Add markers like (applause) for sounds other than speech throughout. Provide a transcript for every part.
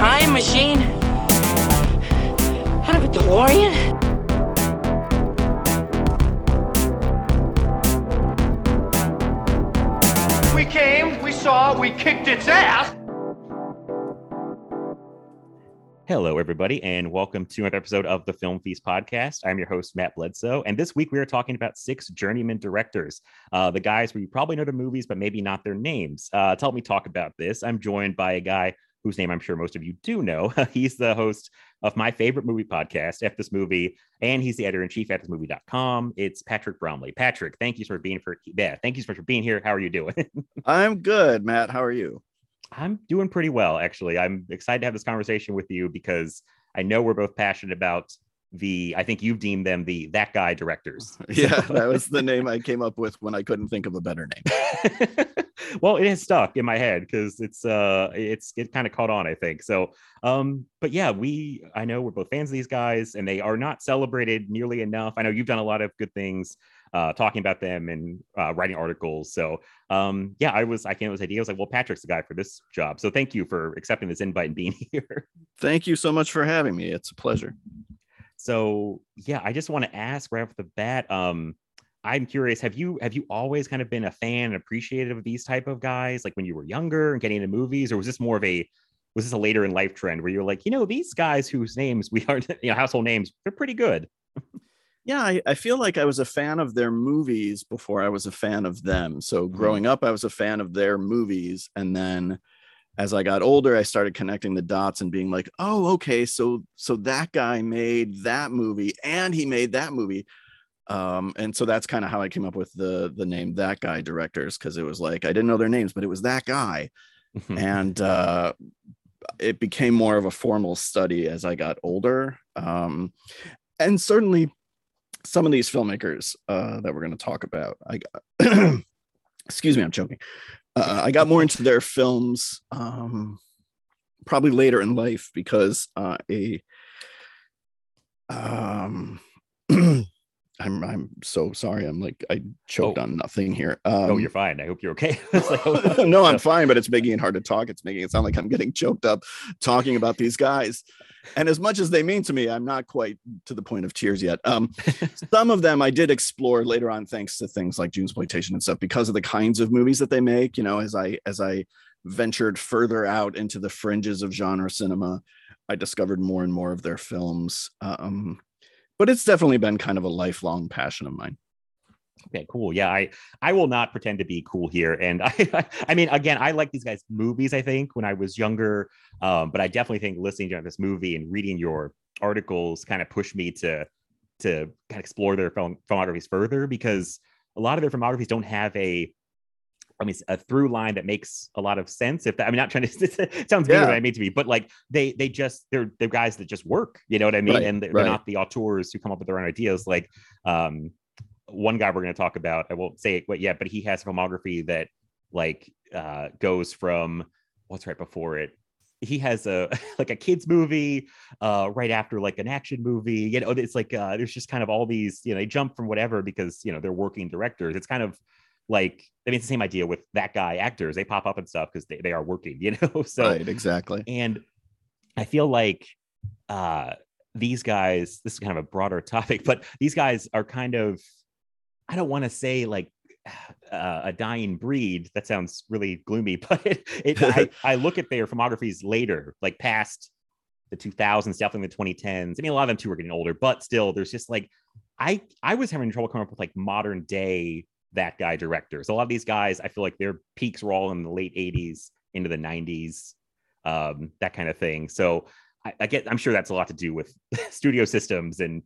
Time machine? Out of a DeLorean? We came, we saw, we kicked its ass. Hello, everybody, and welcome to another episode of the Film Feast podcast. I'm your host, Matt Bledsoe, and this week we are talking about six journeyman directors, uh, the guys where you probably know their movies, but maybe not their names. Uh, to help me talk about this, I'm joined by a guy whose name I'm sure most of you do know. (laughs) he's the host of my favorite movie podcast, F This Movie, and he's the editor in chief at thismovie.com. It's Patrick Bromley. Patrick, thank you for being for yeah, thank you so much for being here. How are you doing? (laughs) I'm good, Matt. How are you? I'm doing pretty well, actually. I'm excited to have this conversation with you because I know we're both passionate about the I think you've deemed them the that guy directors. (laughs) Yeah, that was the name I came up with when I couldn't think of a better name. (laughs) well, it has stuck in my head because it's uh it's it kind of caught on, I think. So um, but yeah, we I know we're both fans of these guys and they are not celebrated nearly enough. I know you've done a lot of good things uh talking about them and uh, writing articles. So um yeah, I was I came up with this idea. I was like, well, Patrick's the guy for this job. So thank you for accepting this invite and being (laughs) here. Thank you so much for having me. It's a pleasure. So yeah, I just want to ask right off the bat. Um, I'm curious. Have you have you always kind of been a fan and appreciative of these type of guys, like when you were younger and getting into movies, or was this more of a was this a later in life trend where you're like, you know, these guys whose names we (laughs) aren't, you know, household names, they're pretty good. Yeah, I, I feel like I was a fan of their movies before I was a fan of them. So growing up, I was a fan of their movies, and then as I got older, I started connecting the dots and being like, oh, okay, so so that guy made that movie and he made that movie. Um, and so that's kind of how I came up with the the name that guy directors because it was like I didn't know their names, but it was that guy. (laughs) and uh it became more of a formal study as I got older. Um, and certainly some of these filmmakers uh, that we're going to talk about, I got, (clears throat) excuse me, I'm choking uh, I got more into their films um, probably later in life because uh, a um, (clears throat) I'm I'm so sorry. I'm like I choked Oh. on nothing here. oh, Um, you're fine. I hope you're okay. (laughs) Like, (laughs) oh, no, (laughs) I'm fine, but it's making it hard to talk. It's making it sound like I'm getting choked up talking about these guys. And as much as they mean to me, I'm not quite to the point of tears yet. Um, (laughs) some of them I did explore later on, thanks to things like Junesploitation and stuff, because of the kinds of movies that they make. You know, as I as I ventured further out into the fringes of genre cinema, I discovered more and more of their films. Um, but it's definitely been kind of a lifelong passion of mine. Okay, cool. Yeah, I I will not pretend to be cool here. And (laughs) I I mean, again, I like these guys' movies. I think when I was younger, um, but I definitely think listening to this movie and reading your articles kind of pushed me to to kind of explore their film filmographies further because a lot of their filmographies don't have a I mean, a through line that makes a lot of sense. If that, I'm not trying to, (laughs) it sounds better Yeah. than I mean to be, but like they, they just, they're, they're guys that just work, you know what I mean? Right, and they're right. not the auteurs who come up with their own ideas. Like, um, one guy we're going to talk about, I won't say it quite yet, but he has a filmography that like, uh, goes from what's right before it. He has a (laughs) like a kids movie, uh, right after like an action movie. You know, it's like uh, there's just kind of all these. You know, they jump from whatever because you know they're working directors. It's kind of like I mean, it's the same idea with that guy actors. They pop up and stuff because they, they are working. (laughs) You know, so right, exactly. and I feel like uh these guys, this is kind of a broader (laughs) topic, but these guys are kind of, I don't want to say like (sighs) uh, a dying breed. That sounds really gloomy, (laughs) but it, it I, (laughs) I look at their filmographies later, like past the 2000s, definitely the 2010s. I mean, a lot of them too are getting older, but still, there's just like I I was having trouble coming up with like modern day that guy directors. A lot of these guys, I feel like their peaks were all in the late 80s into the 90s, um, that kind of thing. So I, I get. I'm sure that's a lot to do with (laughs) studio systems and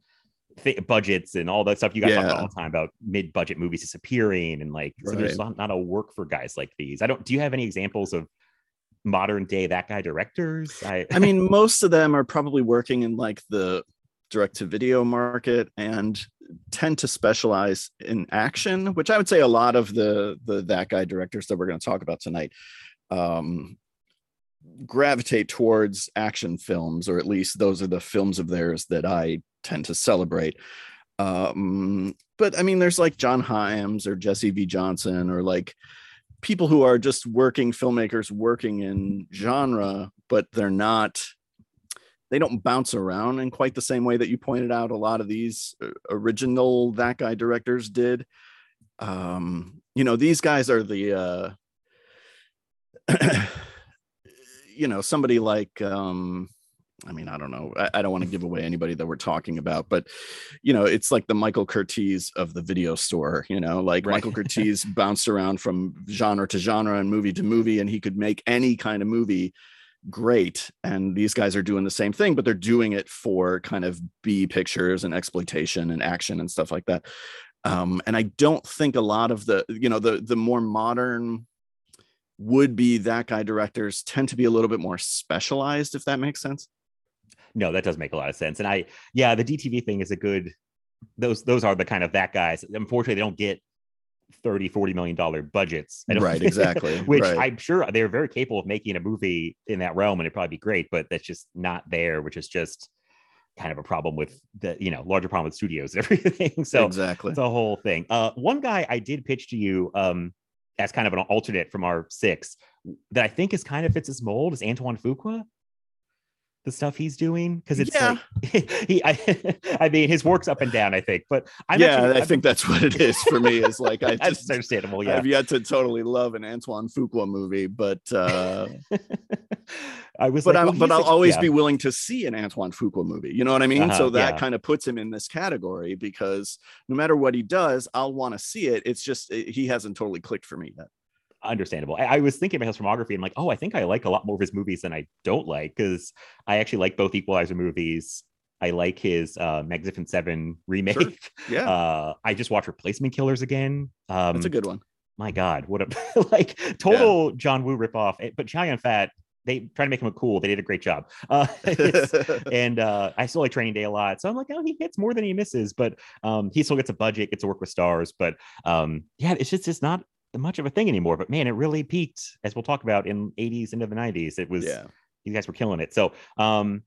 th- budgets and all that stuff. You guys talk about all the time about mid-budget movies disappearing and like so there's not, not a work for guys like these. I don't. Do you have any examples of modern day that guy directors? I. I mean, most of them are probably working in like the direct to video market and tend to specialize in action, which I would say a lot of the the that guy directors that we're going to talk about tonight um gravitate towards action films or at least those are the films of theirs that I tend to celebrate. Um but I mean there's like John Hyams or Jesse V Johnson or like people who are just working filmmakers working in genre but they're not they don't bounce around in quite the same way that you pointed out a lot of these uh, original that guy directors did um you know these guys are the uh (clears throat) you know somebody like um I mean, I don't know. I, I don't want to give away anybody that we're talking about, but you know, it's like the Michael Curtiz of the video store. You know, like Right. Michael (laughs) Curtiz bounced around from genre to genre and movie to movie, and he could make any kind of movie great. And these guys are doing the same thing, but they're doing it for kind of B pictures and exploitation and action and stuff like that. Um, and I don't think a lot of the, you know, the the more modern would be that guy directors tend to be a little bit more specialized, if that makes sense. No, that does make a lot of sense. And I, yeah, the DTV thing is a good. Those those are the kind of that guys. Unfortunately, they don't get 30 40 million dollar budgets Right, (laughs) exactly, (laughs) which right. i'm sure they're very capable of making a movie in that realm and it'd probably be great but that's just not there which is just kind of a problem with the you know larger problem with studios and (laughs) everything so exactly. it's a whole thing uh one guy i did pitch to you um as kind of an alternate from our six that i think is kind of fits his mold is antoine fuqua the stuff he's doing because it's Yeah. like (laughs) he I, (laughs) I mean his work's up and down i think but i'm yeah, actually, I I'm- think that's what it is for me. Is like I (laughs) just understandable yeah I've yet to totally love an Antoine Fuqua movie, but uh, i was but like, well, but I'll such- always yeah. be willing to see an Antoine Fuqua movie. You know what I mean? Uh-huh, so that yeah. kind of puts him in this category because no matter what he does, I'll want to see it. It's just eh, he hasn't totally clicked for me yet. Understandable. I, I was thinking about his filmography. I'm like, oh, I think I like a lot more of his movies than I don't like because I actually like both Equalizer movies. I like his uh, Magnificent Seven remake. (laughs) Yeah, Uh, I just watched Replacement Killers again. Um, that's a good one. my God, what a (laughs) like total John Woo ripoff. Eh, But Chow Yun Fat, they try to make him a cool. They did a great job. (laughs) Uh, and uh, I still like Training Day a lot. So I'm like, oh, he hits more than he misses, but um, he still gets a budget, gets to work with stars. But um, yeah, it's just it's not much of a thing anymore. But man, it really peaked, as we'll talk about in 80s into the 90s. It was yeah, you guys were killing it. So um,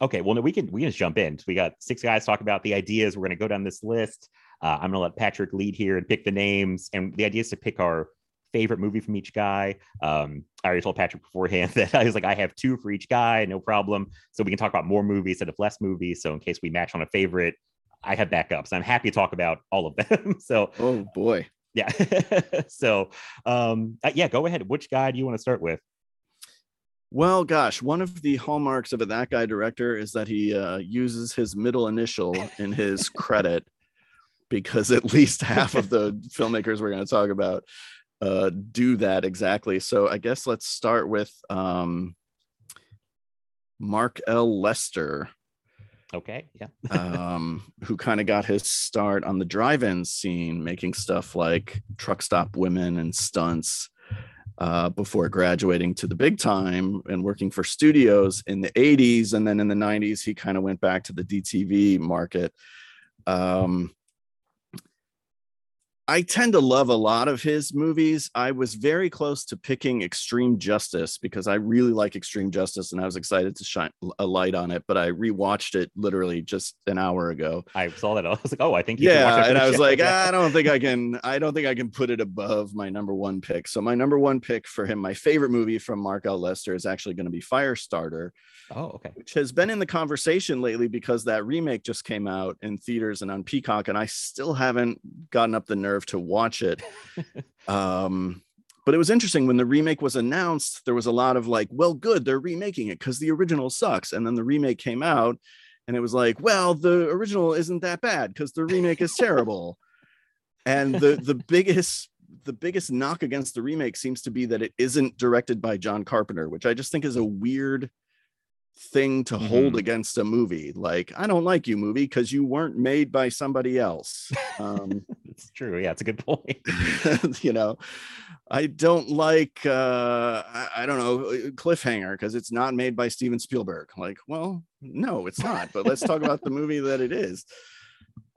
okay, well, no, we can we can just jump in. We got six guys talk about the ideas. We're gonna go down this list. Uh, I'm gonna let Patrick lead here and pick the names. And the idea is to pick our favorite movie from each guy. Um, I already told Patrick beforehand (laughs) that I was like, I have two for each guy, no problem. So we can talk about more movies instead of less movies. So in case we match on a favorite, I have backups. I'm happy to talk about all of (laughs) them. so oh boy. Yeah. (laughs) so um, uh, yeah, go ahead. Which guy do you want to start with? Well, gosh, one of the hallmarks of a that guy director is that he uh, uses his middle initial in his credit, because at least half of the (laughs) filmmakers we're going to talk about uh, do that exactly. So I guess let's start with um, Mark L. Lester, Okay. Yeah. um, who kind of got his start on the drive-in scene, making stuff like Truck Stop Women and stunts uh, before graduating to the big time and working for studios in the 80s. And then in the 90s, he kind of went back to the DTV market. Um, I tend to love a lot of his movies. I was very close to picking Extreme Justice because I really like Extreme Justice and I was excited to shine a light on it, but I rewatched it literally just an hour ago. I saw that. I was like, oh, I think you should watch Yeah, it and I (laughs) was show. like, Yeah. Ah, I don't think I can I don't think I can put it above my number 1 pick. So my number 1 pick for him, my favorite movie from Mark L. Lester is actually going to be Firestarter oh, okay. which has been in the conversation lately because that remake just came out in theaters and on Peacock, and I still haven't gotten up the nerve to watch it. (laughs) um, but it was interesting when the remake was announced, there was a lot of like, well, good, they're remaking it because the original sucks. And then the remake came out, and it was like, well, the original isn't that bad because the remake is terrible. (laughs) and the the biggest the biggest knock against the remake seems to be that it isn't directed by John Carpenter, which I just think is a weird thing to hold Mhm. against a movie. Like, I don't like you, movie, because you weren't made by somebody else. Um, (laughs) It's true. Yeah, it's a good point. (laughs) you know, I don't like uh I, I don't know cliffhanger because it's not made by Steven Spielberg. Like, well, no, it's not. But let's talk about the (laughs) movie that it is.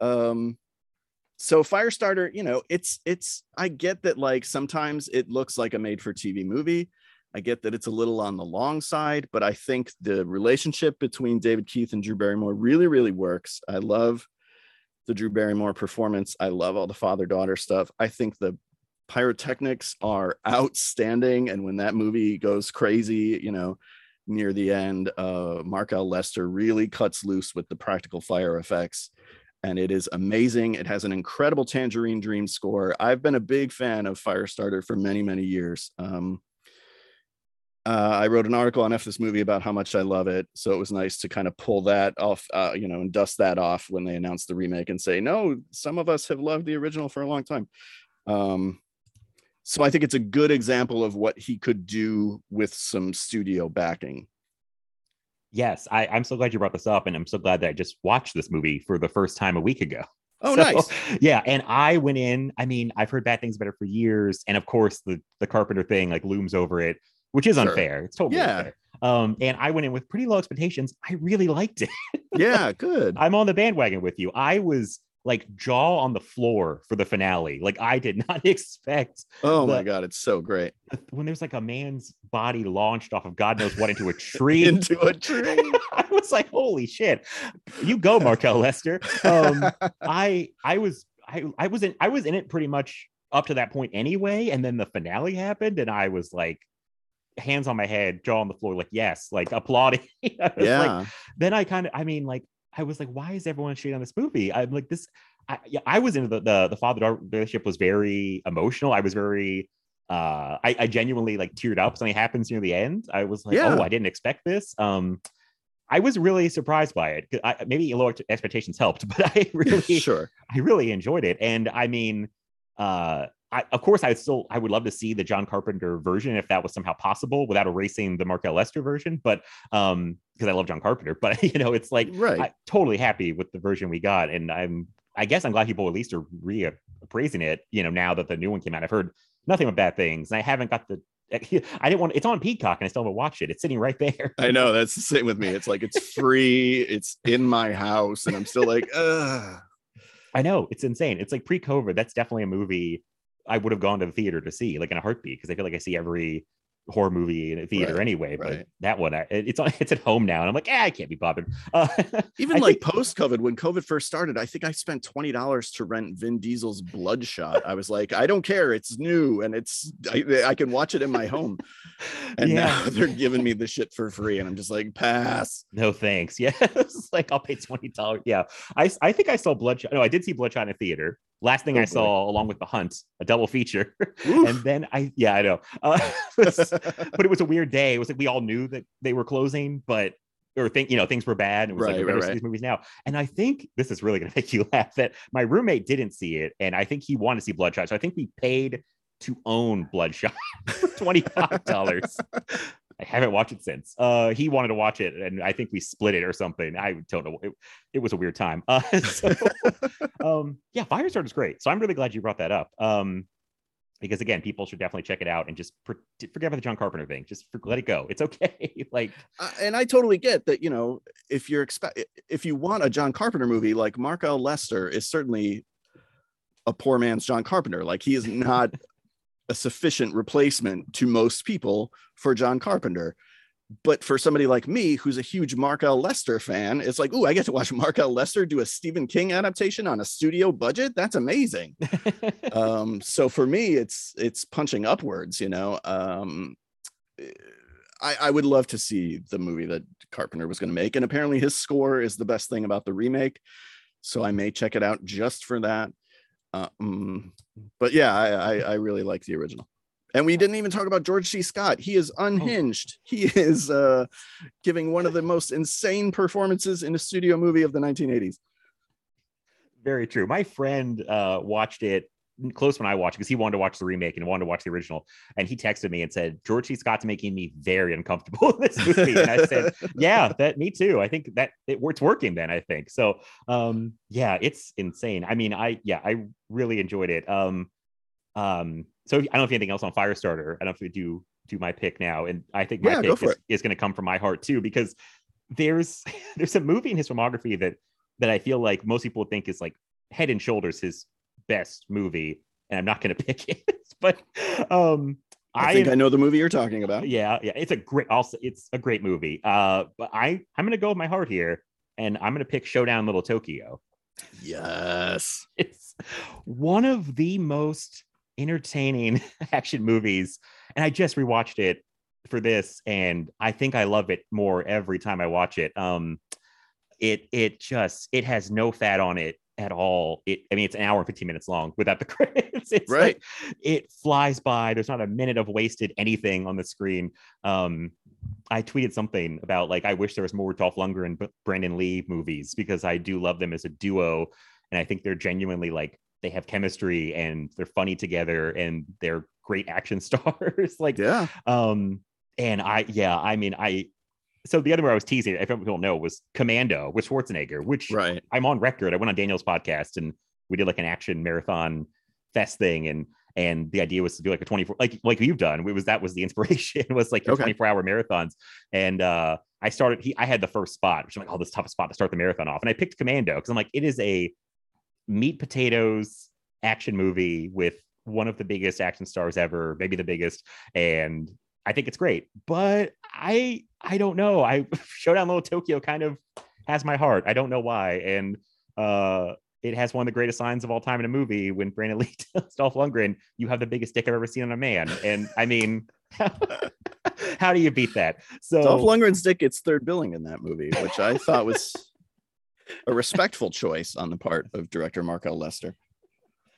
Um so Firestarter, you know, it's it's I get that like sometimes it looks like a made for TV movie. I get that it's a little on the long side, but I think the relationship between David Keith and Drew Barrymore really, really works. I love the Drew Barrymore performance. I love all the father daughter stuff. I think the pyrotechnics are outstanding. And when that movie goes crazy, you know, near the end, uh, Mark L. Lester really cuts loose with the practical fire effects. And it is amazing. It has an incredible Tangerine Dream score. I've been a big fan of Firestarter for many, many years. Um, uh, I wrote an article on F this movie about how much I love it. So it was nice to kind of pull that off, uh, you know, and dust that off when they announced the remake and say, no, some of us have loved the original for a long time. Um, so I think it's a good example of what he could do with some studio backing. Yes, I, I'm so glad you brought this up, and I'm so glad that I just watched this movie for the first time a week ago. Oh, So, nice. (laughs) Yeah, and I went in. I mean, I've heard bad things about it for years, and of course, the the Carpenter thing like looms over it, which is Sure. unfair. It's totally Yeah. unfair. Um, and I went in with pretty low expectations. I really liked it. Yeah, (laughs) good. I'm on the bandwagon with you. I was like jaw on the floor for the finale. Like I did (laughs) not expect Oh my God, it's so great. when there's like a man's body launched off of God knows what into a (laughs) tree. Into a tree. I was like, holy shit. You go, Mark L. Lester. Um, I I was I I was in I was in it pretty much up to that point anyway, and then the finale happened, and I was like, hands on my head, jaw on the floor, like yes, like applauding. (laughs) Yeah. like, then I kind of I mean, like I was like, why is everyone shitting on this movie? I'm like this. I yeah, I was into the the, the father daughter relationship was very emotional. I was very. Uh, I, I genuinely like teared up. Something happens near the end. I was like, Yeah. oh, I didn't expect this. Um, I was really surprised by it. I, maybe lower expectations helped, (laughs) but I really, sure. I really enjoyed it. And I mean, uh, I, of course, I still, I would love to see the John Carpenter version if that was somehow possible without erasing the Mark L. Lester version. But um, because I love John Carpenter, but (laughs) you know, it's like Right. I'm totally happy with the version we got, and I'm, I guess I'm glad people at least are reappraising it. You know, now that the new one came out, I've heard nothing but bad things, and I haven't got the. (laughs) I didn't want. It's on Peacock, and I still haven't watched it. It's sitting right there. I know that's the same with me. It's like it's free, it's in my house, and I'm still like, (laughs) ugh. I know it's insane. It's like pre-COVID. That's definitely a movie I would have gone to the theater to see, like in a heartbeat, because I feel like I see every horror movie in a theater Right, anyway. But right. that one, I, it's on, it's at home now, and I'm like, ah, I can't be bothered. (laughs) Uh, Even I like think- post COVID, when COVID first started, I think I spent twenty dollars to rent Vin Diesel's Bloodshot. I was like, I don't care, it's new and it's I, I can watch it in my home. (laughs) And Yeah. now (laughs) they're giving me the shit for free, and I'm just like, pass. no thanks. Yeah, it's like I'll pay twenty dollars. Yeah, I I think I saw Bloodshot. No, I did see Bloodshot in a theater. Last thing Oh, I boy. saw, along with The Hunt, a double feature, (laughs) Oof. and then I yeah I know, uh, (laughs) but it was a weird day. It was like we all knew that they were closing, but or think you know things were bad. And it was Right, like we right, right. these movies now. And I think this is really gonna (laughs) make you laugh that my roommate didn't see it, and I think he wanted to see Bloodshot. So I think we paid to own Bloodshot for twenty five dollars. I haven't watched it since. Uh, he wanted to watch it, and I think we split it or something. I don't know. It, it was a weird time. Uh, (laughs) so, (laughs) um, yeah, Firestarter is great. So I'm really glad you brought that up. Um, because again, people should definitely check it out and just for, forget about the John Carpenter thing. Just for, let it go. It's okay. (laughs) like, Uh, and I totally get that, you know, if you're expect if you want a John Carpenter movie, like Mark L. Lester is certainly a poor man's John Carpenter. Like he is not a sufficient replacement to most people for John Carpenter. But for somebody like me, who's a huge Mark L. Lester fan, it's like, oh, I get to watch (laughs) Mark L. Lester do a Stephen King adaptation on a studio budget. That's amazing. (laughs) um, so for me, it's it's punching upwards, you know. Um, I, I would love to see the movie that Carpenter was going to make, and apparently his score is the best thing about the remake. So I may check it out just for that. Uh, mm, but yeah, I, I I really like the original. And we didn't even talk about George C. Scott. He is unhinged. He is uh, giving one of the most insane performances in a studio movie of the 1980s. very true. My friend uh, watched it close when I watched because he wanted to watch the remake and wanted to watch the original. And he texted me and said, George C. Scott's making me very uncomfortable (laughs) in this movie. And I said, (laughs) Yeah, that me too. I think that it, it's working then, I think. So um, yeah, it's insane. I mean, I yeah, I really enjoyed it. Um, um, so I don't know if anything else on Firestarter. I don't know if we do do my pick now. And I think my Yeah, pick is, is gonna come from my heart too, because there's (laughs) there's a movie in his filmography that that I feel like most people think is like head and shoulders his best movie, and I'm not going (laughs) to pick it. but um, I, think am- I know the movie you're talking about. yeah, yeah, it's a great. Also, it's a great movie. Uh, but I I'm going to go with my heart here, and I'm going to pick Showdown Little Tokyo. Yes. (laughs) It's one of the most entertaining (laughs) action movies, and I just rewatched it for this, and I think I love it more every time I watch it. Um, it it just it has no fat on it at all. It I mean it's an hour and 15 minutes long without the (laughs) credits. It's Right. like it flies by. There's not a minute of wasted anything on the screen. Um I tweeted something about like I wish there was more Dolph Lundgren and Brandon Lee movies because I do love them as a duo and I think they're genuinely like they have chemistry and they're funny together and they're great action (laughs) stars (laughs) like Yeah. um, and I, yeah, I mean, I, so the other one I was teasing, if people don't know, was Commando with Schwarzenegger, which Right. I'm on record. I went on Daniel's podcast and we did like an action marathon fest thing. And, and the idea was to do like a 24, like, like you've done, it was, that was the (laughs) inspiration was like your Okay. 24 hour marathons. And, uh, I started, he, I had the first spot, which I'm like, oh, this toughest spot to start the marathon off. And I picked Commando because I'm like, it is a meat potatoes action movie with one of the biggest action stars ever, maybe the biggest. And I think it's great, but I I don't know. I (laughs) Showdown Little Tokyo kind of has my heart. I don't know why, and uh, it has one of the greatest lines of all time in a movie when Brandon (laughs) Lee tells Dolph Lundgren, "You have the biggest dick I've ever seen on a man," and I mean, (laughs) how do you beat that? So Dolph Lundgren's dick gets third billing in that movie, which I thought was a respectful choice on the part of director Mark L. Lester.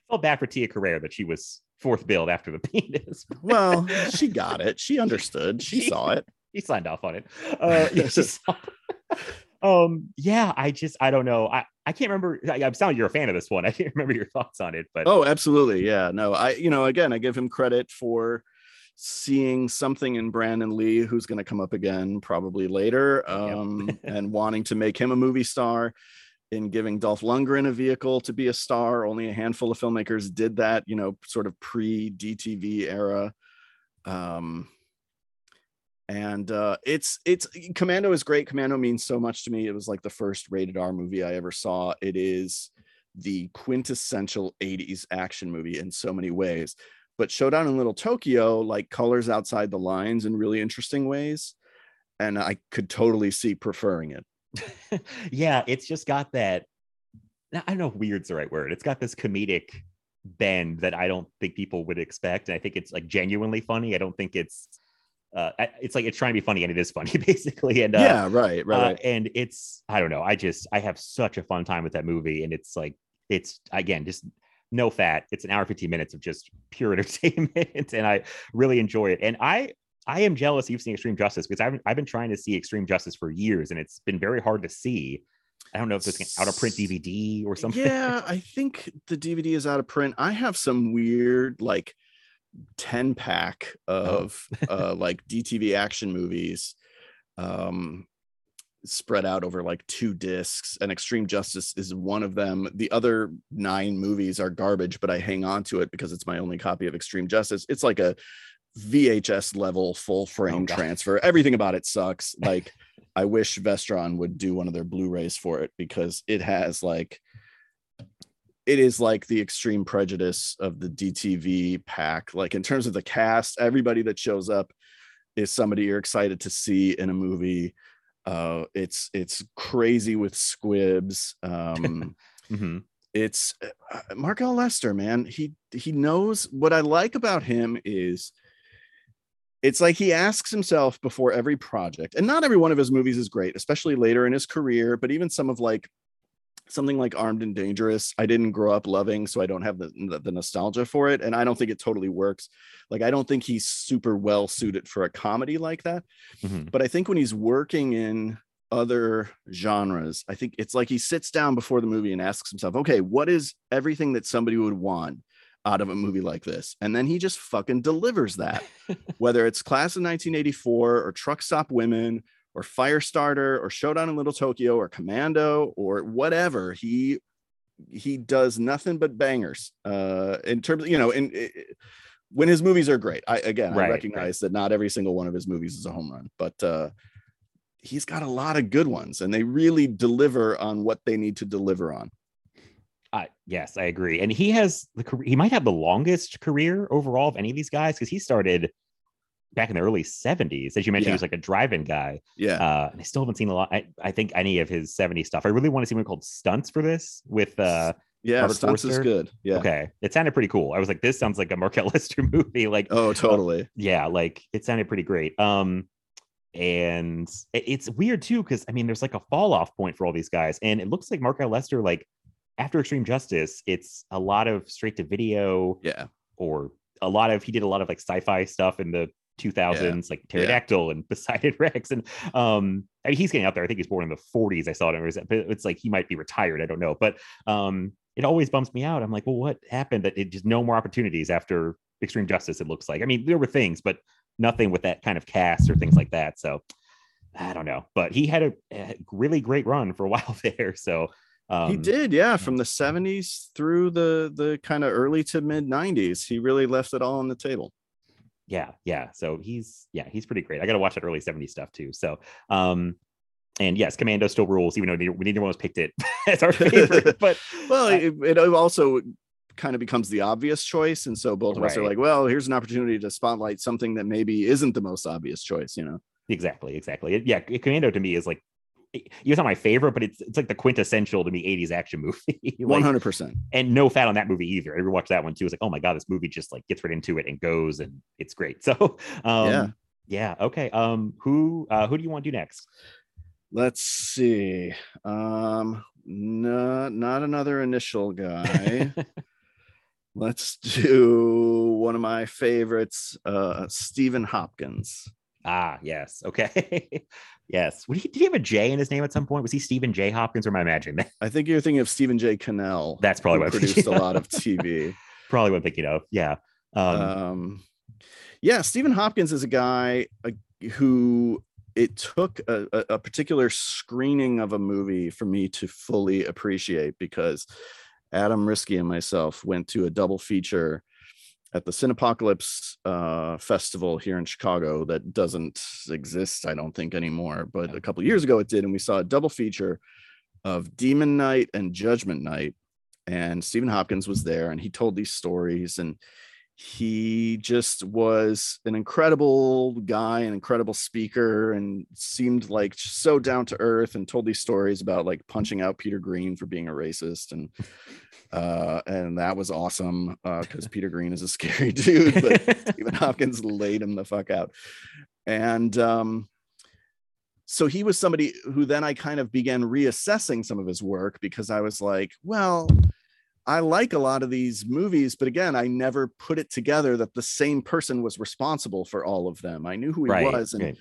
felt bad for Tia Carrere that she was fourth build after the (laughs) penis. Well, she got it. She understood. She She- saw it. (laughs) he signed off on it. Uh, yeah, (laughs) saw- um, yeah, I just I don't know. I I can't remember. I, I'm sounding you're a fan of this one. I can't remember your thoughts on it, but Oh, absolutely. Yeah. No, I, you know, again, I give him credit for seeing something in Brandon Lee, who's going to come up again probably later, Yep. um, and wanting to make him a movie star. In giving Dolph Lundgren a vehicle to be a star, only a handful of filmmakers did that, you know, sort of pre DTV era. Um, and uh, it's it's Commando is great. Commando means so much to me. It was like the first rated R movie I ever saw. It is the quintessential 80s action movie in so many ways. But Showdown in Little Tokyo like colors outside the lines in really interesting ways. And I could totally see preferring it. (laughs) yeah, it's just got that. I don't know if weird's the right word. It's got this comedic bend that I don't think people would expect, and I think it's like genuinely funny. I don't think it's. Uh, it's like it's trying to be funny and it is funny (laughs) basically and uh, yeah, right, right. uh, right. and it's I don't know. I just I have such a fun time with that movie, and it's like it's again just no fat. It's an hour fifteen minutes of just pure (laughs) entertainment, and I really enjoy it. And I I am jealous you've seen Extreme Justice because I've I've been trying to see Extreme Justice for years, and it's been very hard to see. I don't know if it's an out of print DVD or something. Yeah, I think the DVD is out of print. I have some weird like 10 pack of uh like DTV action movies um spread out over like two discs and Extreme Justice is one of them. The other 9 movies are garbage, but I hang on to it because it's my only copy of Extreme Justice. It's like a VHS level full frame God. transfer. Everything about it sucks. (laughs) Like I wish Vestron would do one of their Blu-rays for it because it has like it is like the extreme prejudice of the DTV pack. Like in terms of the cast, everybody that shows up is somebody you're excited to see in a movie. Uh it's it's crazy with squibs. Um (laughs) Mhm. it's uh, Mark L. Lester, man. He he knows what I like about him is it's like he asks himself before every project, and not every one of his movies is great, especially later in his career, but even some of like something like Armed and Dangerous, I didn't grow up loving, so I don't have the, the, the nostalgia for it. And I don't think it totally works. Like, I don't think he's super well suited for a comedy like that. Mhm. But I think when he's working in other genres, I think it's like he sits down before the movie and asks himself, okay, what is everything that somebody would want? Out of a movie like this. And then he just fucking delivers that. (laughs) Whether it's Class of 1984 or Truck Stop Women or Firestarter or Showdown in Little Tokyo or Commando or whatever, he he does nothing but bangers. Uh in terms, you know, in, when his movies are great. I again Right, I right. recognize that not every single one of his movies is a home run, but uh he's got a lot of good ones and they really deliver on what they need to deliver on. Uh, yes, I agree. And he has the career, he might have the longest career overall of any of these guys because he started back in the early 70s. As you mentioned, he was like a drive-in guy. Yeah. Uh, and I still haven't seen a lot. I, I think any of his 70s stuff. I really want to see one called Stunts for this with uh yeah, Robert Stunts is good. Yeah. okay. It sounded pretty cool. I was like, this sounds like a Mark L. (laughs) Lester movie. Like Oh, totally. yeah like it sounded pretty great um and it's weird too because i mean there's like a fall off point for all these guys and it looks like mark lester like after extreme justice it's a lot of straight to video Yeah. or a lot of he did a lot of like sci-fi stuff in the 2000s like pterodactyl and (laughs) poseidon rex. And um I mean, he's getting out there. I think he's born in the 40s i saw it- but it's like he might be retired i don't know. But um it always bumps me out. I'm like well what happened that it just no more opportunities after extreme justice it looks like? I mean there were things but nothing with that kind of cast or things like that. So i don't know. But he had a, a really great run for a (laughs) while there. So um, he did, yeah, from the 70s through the the kind of early to mid 90s. He really left it all on the table. yeah yeah so he's yeah he's pretty great i gotta watch that early 70s stuff too so um and yes commando still rules even though neither, neither one was picked it (laughs) as our favorite (laughs) but Well, I- it, it also kind of becomes the obvious choice. And so both of us are like, well, here's an opportunity to spotlight something that maybe isn't the most obvious choice, you know? exactly exactly It- yeah commando to me is like it's not my favorite but it's it's like the quintessential to me 80s action movie (laughs) like, 100%. and no fat on that movie either. I rewatched that one too. It's like, oh my god, this movie just like gets right into it and goes, and it's great. (laughs) So, um, Yeah. yeah, okay. Um, who uh, who do you want to do next? Let's see. Um, no, not another initial guy. (laughs) Let's do one of my favorites, uh, Stephen Hopkins. ah, yes, okay, yes. He, did he have a J in his name at some point? Was he Stephen J. Hopkins, or am I imagining that? I think you're thinking of Stephen J. Cannell. That's probably what produced thinking a lot of. (laughs) TV. Probably what I'm thinking of. Yeah. Um, um, yeah, Stephen Hopkins is a guy uh, who it took a, a particular screening of a movie for me to fully appreciate because Adam Riske and myself went to a double feature at the Cinepocalypse uh, festival here in Chicago that doesn't exist, I don't think anymore. But a couple years ago it did, and we saw a double feature of Demon Knight and Judgment Night. And Stephen Hopkins was there, and he told these stories, and he just was an incredible guy, an incredible speaker, and seemed like so down to earth. And told these stories about like punching out Peter Greene for being a racist, and uh, and that was awesome because Peter Greene is a (laughs) scary dude, but (laughs) Stephen Hopkins laid him the fuck out. And um, so he was somebody who then I kind of began reassessing some of his work because I was like, well, I like a lot of these movies, but again, I never put it together that the same person was responsible for all of them. I knew who he right. was, and right.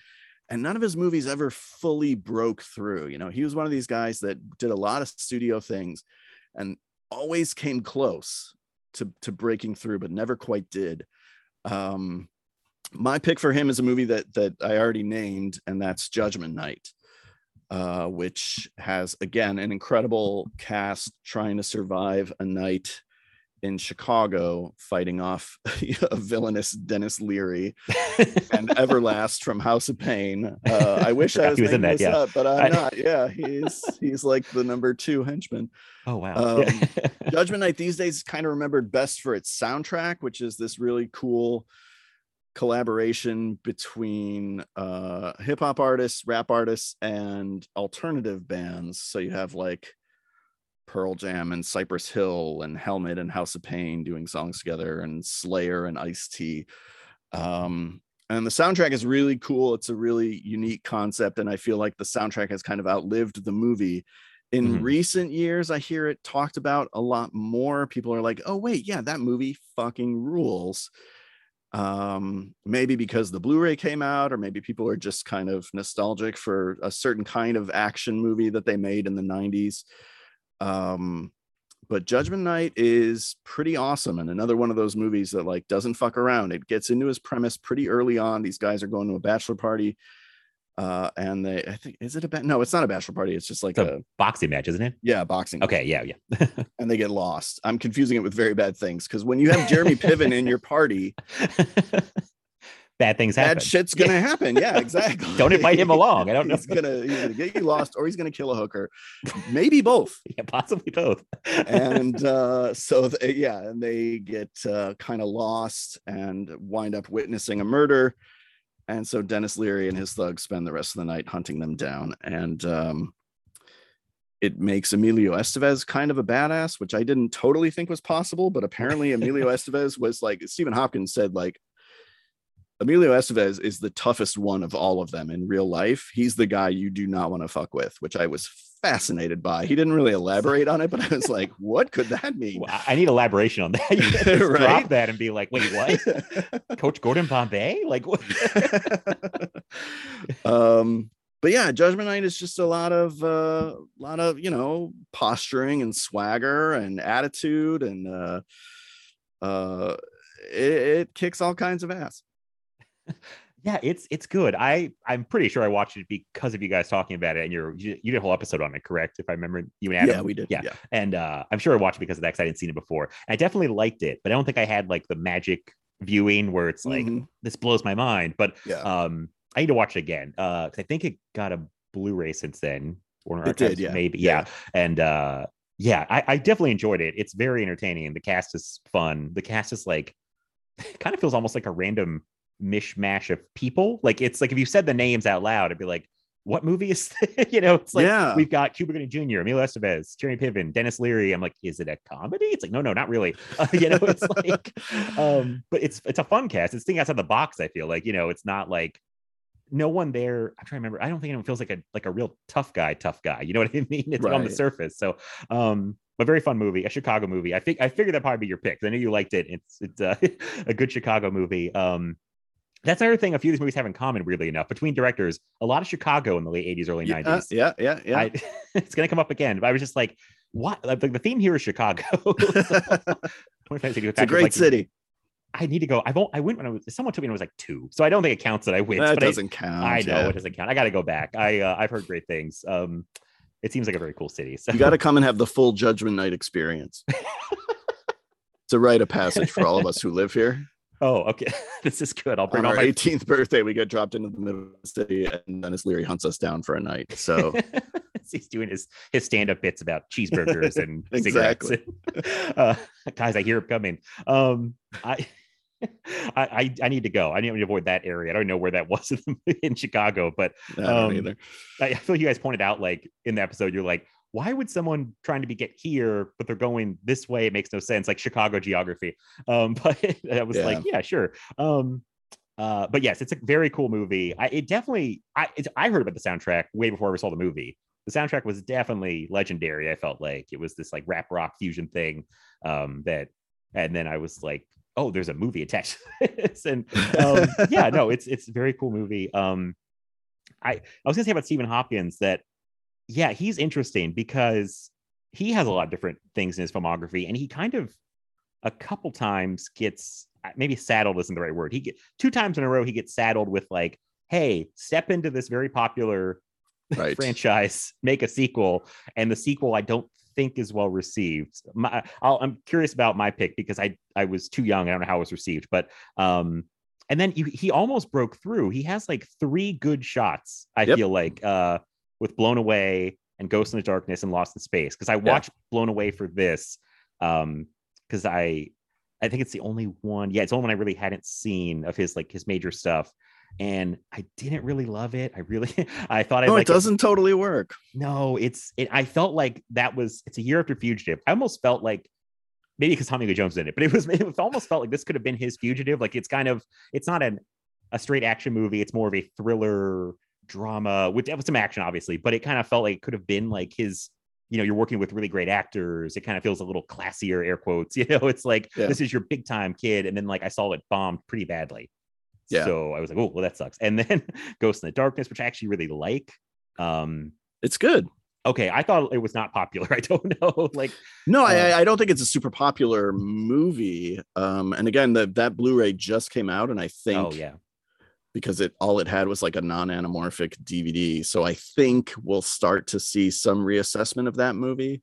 and none of his movies ever fully broke through. You know, he was one of these guys that did a lot of studio things and always came close to to breaking through, but never quite did. Um, my pick for him is a movie that that I already named, and that's Judgment Night, uh, which has again an incredible cast trying to survive a night in Chicago fighting off (laughs) a villainous Denis Leary and Everlast from House of Pain. Uh, (laughs) I wish I was, in making that, this yeah. up, but I'm I- not. Yeah, he's he's like the number two henchman. oh wow. Um, Judgment Night these days is kind of remembered best for its soundtrack, which is this really cool collaboration between uh hip hop artists, rap artists, and alternative bands. So you have like Pearl Jam and Cypress Hill and Helmet and House of Pain doing songs together, and Slayer and Ice T. Um, and the soundtrack is really cool. It's a really unique concept, and I feel like the soundtrack has kind of outlived the movie. In Mhm. recent years, I hear it talked about a lot more. People are like, "Oh wait, yeah, that movie fucking rules." Um maybe because the blu-ray came out or maybe people are just kind of nostalgic for a certain kind of action movie that they made in the 90s um but Judgment Night is pretty awesome and another one of those movies that like doesn't fuck around. It gets into his premise pretty early on. These guys are going to a bachelor party. Uh, and they, I think, is it a ba- no? It's not a bachelor party. It's just like It's a, a boxing match, isn't it? yeah, boxing. Okay, yeah, yeah. (laughs) and they get lost. I'm confusing it with very bad things because when you have Jeremy Piven in your party, (laughs) Bad things happen. bad shit's gonna (laughs) happen. Yeah, exactly. Don't invite him along. I don't know. He's gonna, he's gonna get you lost, or he's gonna kill a hooker, maybe both. yeah, possibly both. and uh, so they, yeah, and they get uh, kind of lost and wind up witnessing a murder. And so Denis Leary and his thugs spend the rest of the night hunting them down. And um, it makes Emilio Estevez kind of a badass, which I didn't totally think was possible. But apparently, Emilio (laughs) Estevez was like Stephen Hopkins said, like Emilio Estevez is the toughest one of all of them in real life. He's the guy you do not want to fuck with, which I was fascinated by. He didn't really elaborate on it, but I was (laughs) like, what could that mean? Well, I need elaboration on that. (laughs) You (laughs) just Right? drop that and be like, wait, what? Coach Gordon Bombay? Like what? um but yeah judgment night is just a lot of uh lot of you know posturing and swagger and attitude and uh uh it, it kicks all kinds of ass yeah, it's it's good. I I'm pretty sure I watched it because of you guys talking about it, and you're you, you did a whole episode on it, correct? If I remember, you and Adam. yeah we did Yeah. yeah and uh, I'm sure I watched it because of that. Because I hadn't seen it before. I definitely liked it, but I don't think I had like the magic viewing where it's like Mhm. this blows my mind. But yeah um, I need to watch it again because I think it got a Blu-ray since then. Warner It did, yeah. maybe, Yeah. yeah. And uh, yeah, I, I definitely enjoyed it. It's very entertaining, the cast is fun. The cast is like (laughs) kind of feels almost like a random mishmash of people. Like it's like if you said the names out loud, it'd be like, what movie is (laughs) this? you know, it's like Yeah. we've got Cuba Gooding Jr., Emilio Estevez, Jeremy Piven, Denis Leary. I'm like, is it a comedy? It's like, no, no, not really. (laughs) Uh, you know, it's (laughs) like, um, but it's it's a fun cast. It's thinking outside the box. I feel like you know, it's not like no one there. I'm trying to remember. I don't think anyone feels like a like a real tough guy, tough guy. You know what I mean? It's on the surface. So, um, a very fun movie, a Chicago movie. I think I figured that probably be your pick. I know you liked it. It's it's uh, a good Chicago movie. Um, that's another thing a few of these movies have in common, weirdly enough, between directors. A lot of Chicago in the late 80s, early yeah, 90s. yeah yeah yeah I, (laughs) it's gonna come up again. But I was just like, what? Like the theme here is Chicago. (laughs) (laughs) it's a great city I need to go. I won't. I went when I was. Someone told me when I was like two, so I don't think it counts that I went. that but I- doesn't count I, know yeah. it doesn't count. I got to go back. I uh, I've heard great things. Um, it seems like a very cool city. So you got to come and have the full judgment night experience it's a rite of passage for all of us who live here Oh, okay. (laughs) this is good. I'll bring on our my 18th birthday we get dropped into the middle of the city and denis leary hunts us down for a night so (laughs) he's doing his his stand-up bits about cheeseburgers (laughs) and cigarettes. uh, guys, I hear him coming. Um, I, I, I, I need to go. I need to avoid that area. I don't know where that was in, in Chicago, but I don't Um. I I feel you guys pointed out like in the episode, you're like, why would someone trying to be get here, but they're going this way? It makes no sense. Like Chicago geography. Um, (laughs) but I was like, yeah, sure. Um, uh, but yes, it's a very cool movie. I it definitely I it's, I heard about the soundtrack way before I ever saw the movie. The soundtrack was definitely legendary. I felt like it was this like rap rock fusion thing. Um, that and then I was like, oh, there's a movie attached to this. (laughs) And um, (laughs) yeah, no, it's it's a very cool movie. Um, I I was gonna say about Stephen Hopkins that yeah, he's interesting because he has a lot of different things in his filmography, and he kind of a couple times gets maybe saddled isn't the right word. He get two times in a row he gets saddled with like, hey, step into this very popular Right. (laughs) franchise, make a sequel, and the sequel I don't think is well received. My, I'll, I'm curious about my pick because I I was too young. I don't know how it was received, but um, and then you, he almost broke through. He has like three good shots. I Yep. feel like uh, with Blown Away and Ghost in the Darkness and Lost in Space because I watched Blown Away for this um because I I think it's the only one. Yeah, it's the only one I really hadn't seen of his like his major stuff. And I didn't really love it. I really, (laughs) I thought I no, like it doesn't totally work. no, it's it. I felt like that was it's a year after Fugitive. I almost felt like maybe because Tommy Lee Jones did it, but it was (laughs) it almost felt like this could have been his Fugitive. Like it's kind of it's not an a straight action movie. It's more of a thriller drama with with some action, obviously, but it kind of felt like it could have been like his. You know, you're working with really great actors. It kind of feels a little classier, air quotes. (laughs) You know, it's like Yeah. this is your big time kid, and then like I saw it bombed pretty badly. Yeah. So I was like, oh, well, that sucks. And then (laughs) Ghost in the Darkness, which I actually really like. Um, It's good. Okay, I thought it was not popular. (laughs) I don't know. Like, No, Uh, I, I don't think it's a super popular movie. Um, and again, the, that Blu-ray just came out, and I think oh yeah, because it all it had was like a non-anamorphic DVD. So I think we'll start to see some reassessment of that movie.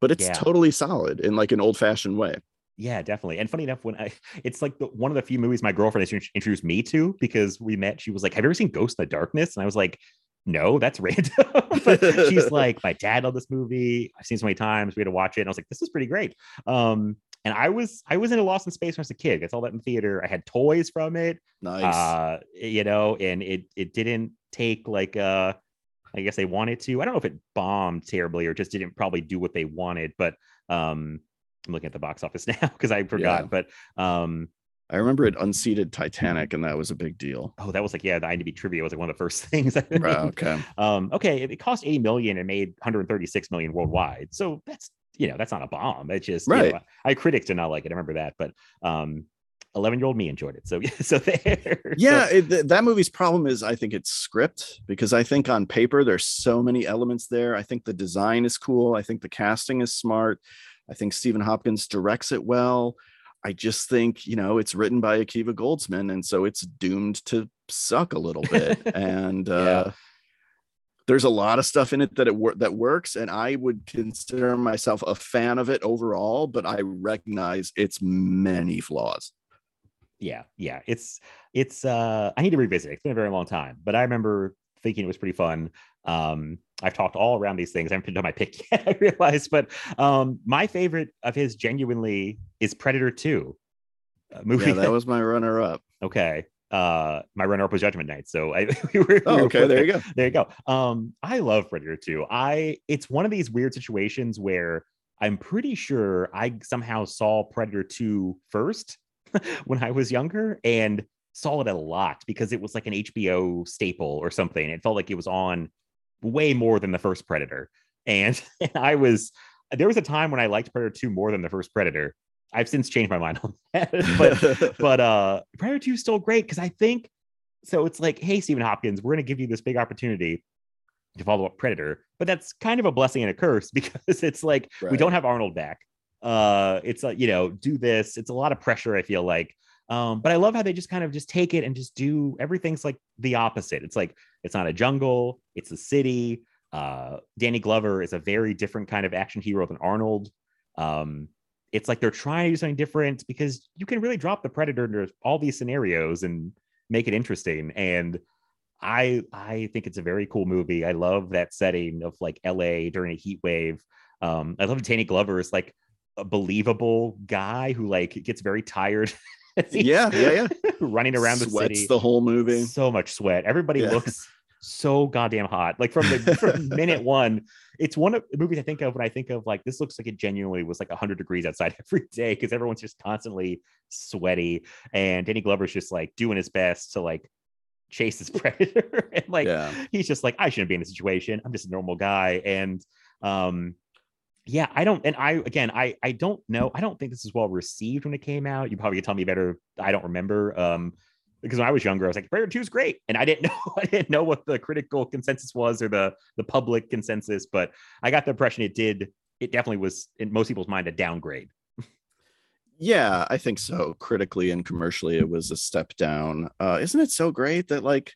But it's Yeah. totally solid in like an old-fashioned way. yeah, definitely. And funny enough, when I, it's like the, one of the few movies my girlfriend has introduced me to because we met. She was like, "Have you ever seen Ghost in the Darkness?" And I was like, "No, that's (laughs) random." (laughs) but she's like, "My dad loved this movie. I've seen it so many times. We had to watch it." And I was like, "This is pretty great." Um, and I was I was into Lost in Space when I was a kid. I saw that in theater. I had toys from it. Nice. uh you know and it it didn't take like uh i guess they wanted to i don't know if it bombed terribly or just didn't probably do what they wanted but um i'm looking at the box office (laughs) now because i forgot but um I remember it unseated Titanic, and that was a big deal. oh that was like yeah the imdb trivia was like one of the first (laughs) things I think. Right, (laughs) okay. um okay it, it cost 80 million and made 136 million worldwide so that's you know that's not a bomb it's just you know, Right. i critics did not like it i remember that but um 11 year old me enjoyed it so (laughs) so there (laughs) Yeah, so, it, that movie's problem is I think it's script because I think on paper there's so many elements there. I think the design is cool. I think the casting is smart. I think Stephen Hopkins directs it well. I just think, you know, it's written by Akiva Goldsman and so it's doomed to suck a little bit. (laughs) and uh there's a lot of stuff in it that it wor- that works and I would consider myself a fan of it overall, but I recognize its many flaws. yeah yeah it's it's uh i need to revisit it it's been a very long time but i remember thinking it was pretty fun um i've talked all around these things i haven't done my pick (laughs) yet i realize but um my favorite of his genuinely is predator 2 movie Yeah, that was my runner up. okay uh my runner-up was judgment night. So i (laughs) we were, we Oh, were okay, there you go. there you go. Um i love predator 2 i it's one of these weird situations where i'm pretty sure i somehow saw predator 2 first (laughs) when i was younger and saw it a lot because it was like an hbo staple or something. It felt like it was on way more than the first predator. And, and (laughs) i was there was a time when i liked predator 2 more than the first predator i've since changed my mind on (laughs) that but (laughs) but uh Predator 2 is still great because I think so it's like, hey, Stephen Hopkins, we're gonna give you this big opportunity to follow up Predator, but that's kind of a blessing and a curse (laughs) because it's like we don't have Arnold back. Uh it's like, you know, do this. It's a lot of pressure, I feel like. Um, but I love how they just kind of just take it and just do everything's like the opposite. It's like it's not a jungle, it's a city. Uh Danny Glover is a very different kind of action hero than Arnold. Um, it's like they're trying to do something different because you can really drop the predator into all these scenarios and make it interesting and i i think it's a very cool movie i love that setting of like la during a heat wave um i love danny glover is like a believable guy who like gets very tired (laughs) yeah, yeah, yeah. (laughs) running around the city the whole movie. so much sweat. Everybody Yeah. looks so goddamn hot. Like from the from (laughs) minute one, it's one of the movies I think of when I think of like this looks like it genuinely was like 100 degrees outside (laughs) every day because everyone's just constantly sweaty. And Danny Glover's just like doing his best to like chase his (laughs) predator. and like Yeah. he's just like, I shouldn't be in this situation. I'm just a normal guy. And um yeah, I don't, and I again, I I don't know. I don't think this is well received when it came out. You probably could tell me better. I don't remember. Um, because when I was younger, I was like, Predator 2 is great. And I didn't (laughs) know, I didn't know what the critical consensus was or the the public consensus, but I got the impression it did, it definitely was in most people's mind a downgrade. Yeah, I think so. Critically and commercially, it was a step down. Uh, isn't it so great that like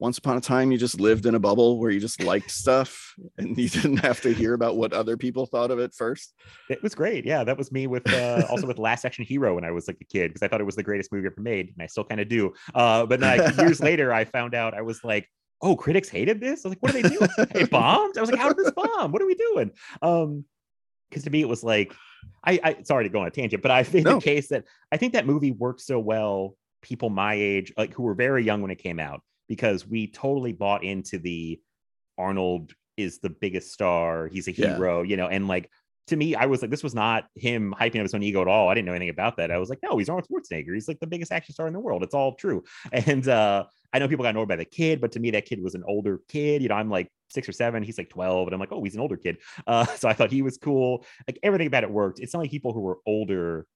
once upon a time you just lived in a bubble where you just liked stuff and you didn't have to hear about what other people thought of it first? It was great. Yeah, that was me with uh, also with Last Action Hero when I was like a kid because I thought it was the greatest movie ever made, and I still kind of do. Uh, but like, (laughs) years later, I found out I was like, oh, critics hated this. I was like, what are they doing? it (laughs) bombed. I was like, how did this bomb? What are we doing? Um, because to me it was like, I, I sorry to go on a tangent, but I think No. the case that I think that movie worked so well. People my age, like who were very young when it came out, because we totally bought into the Arnold is the biggest star. He's a Yeah. hero, you know, and like to me, I was like, this was not him hyping up his own ego at all. I didn't know anything about that. I was like, no, he's Arnold Schwarzenegger. He's like the biggest action star in the world. It's all true. (laughs) And uh, I know people got annoyed by the kid, but to me, that kid was an older kid. You know, I'm like six or seven. He's like 12. And I'm like, oh, he's an older kid. (laughs) Uh, so I thought he was cool. Like everything about it worked. It's not like people who were older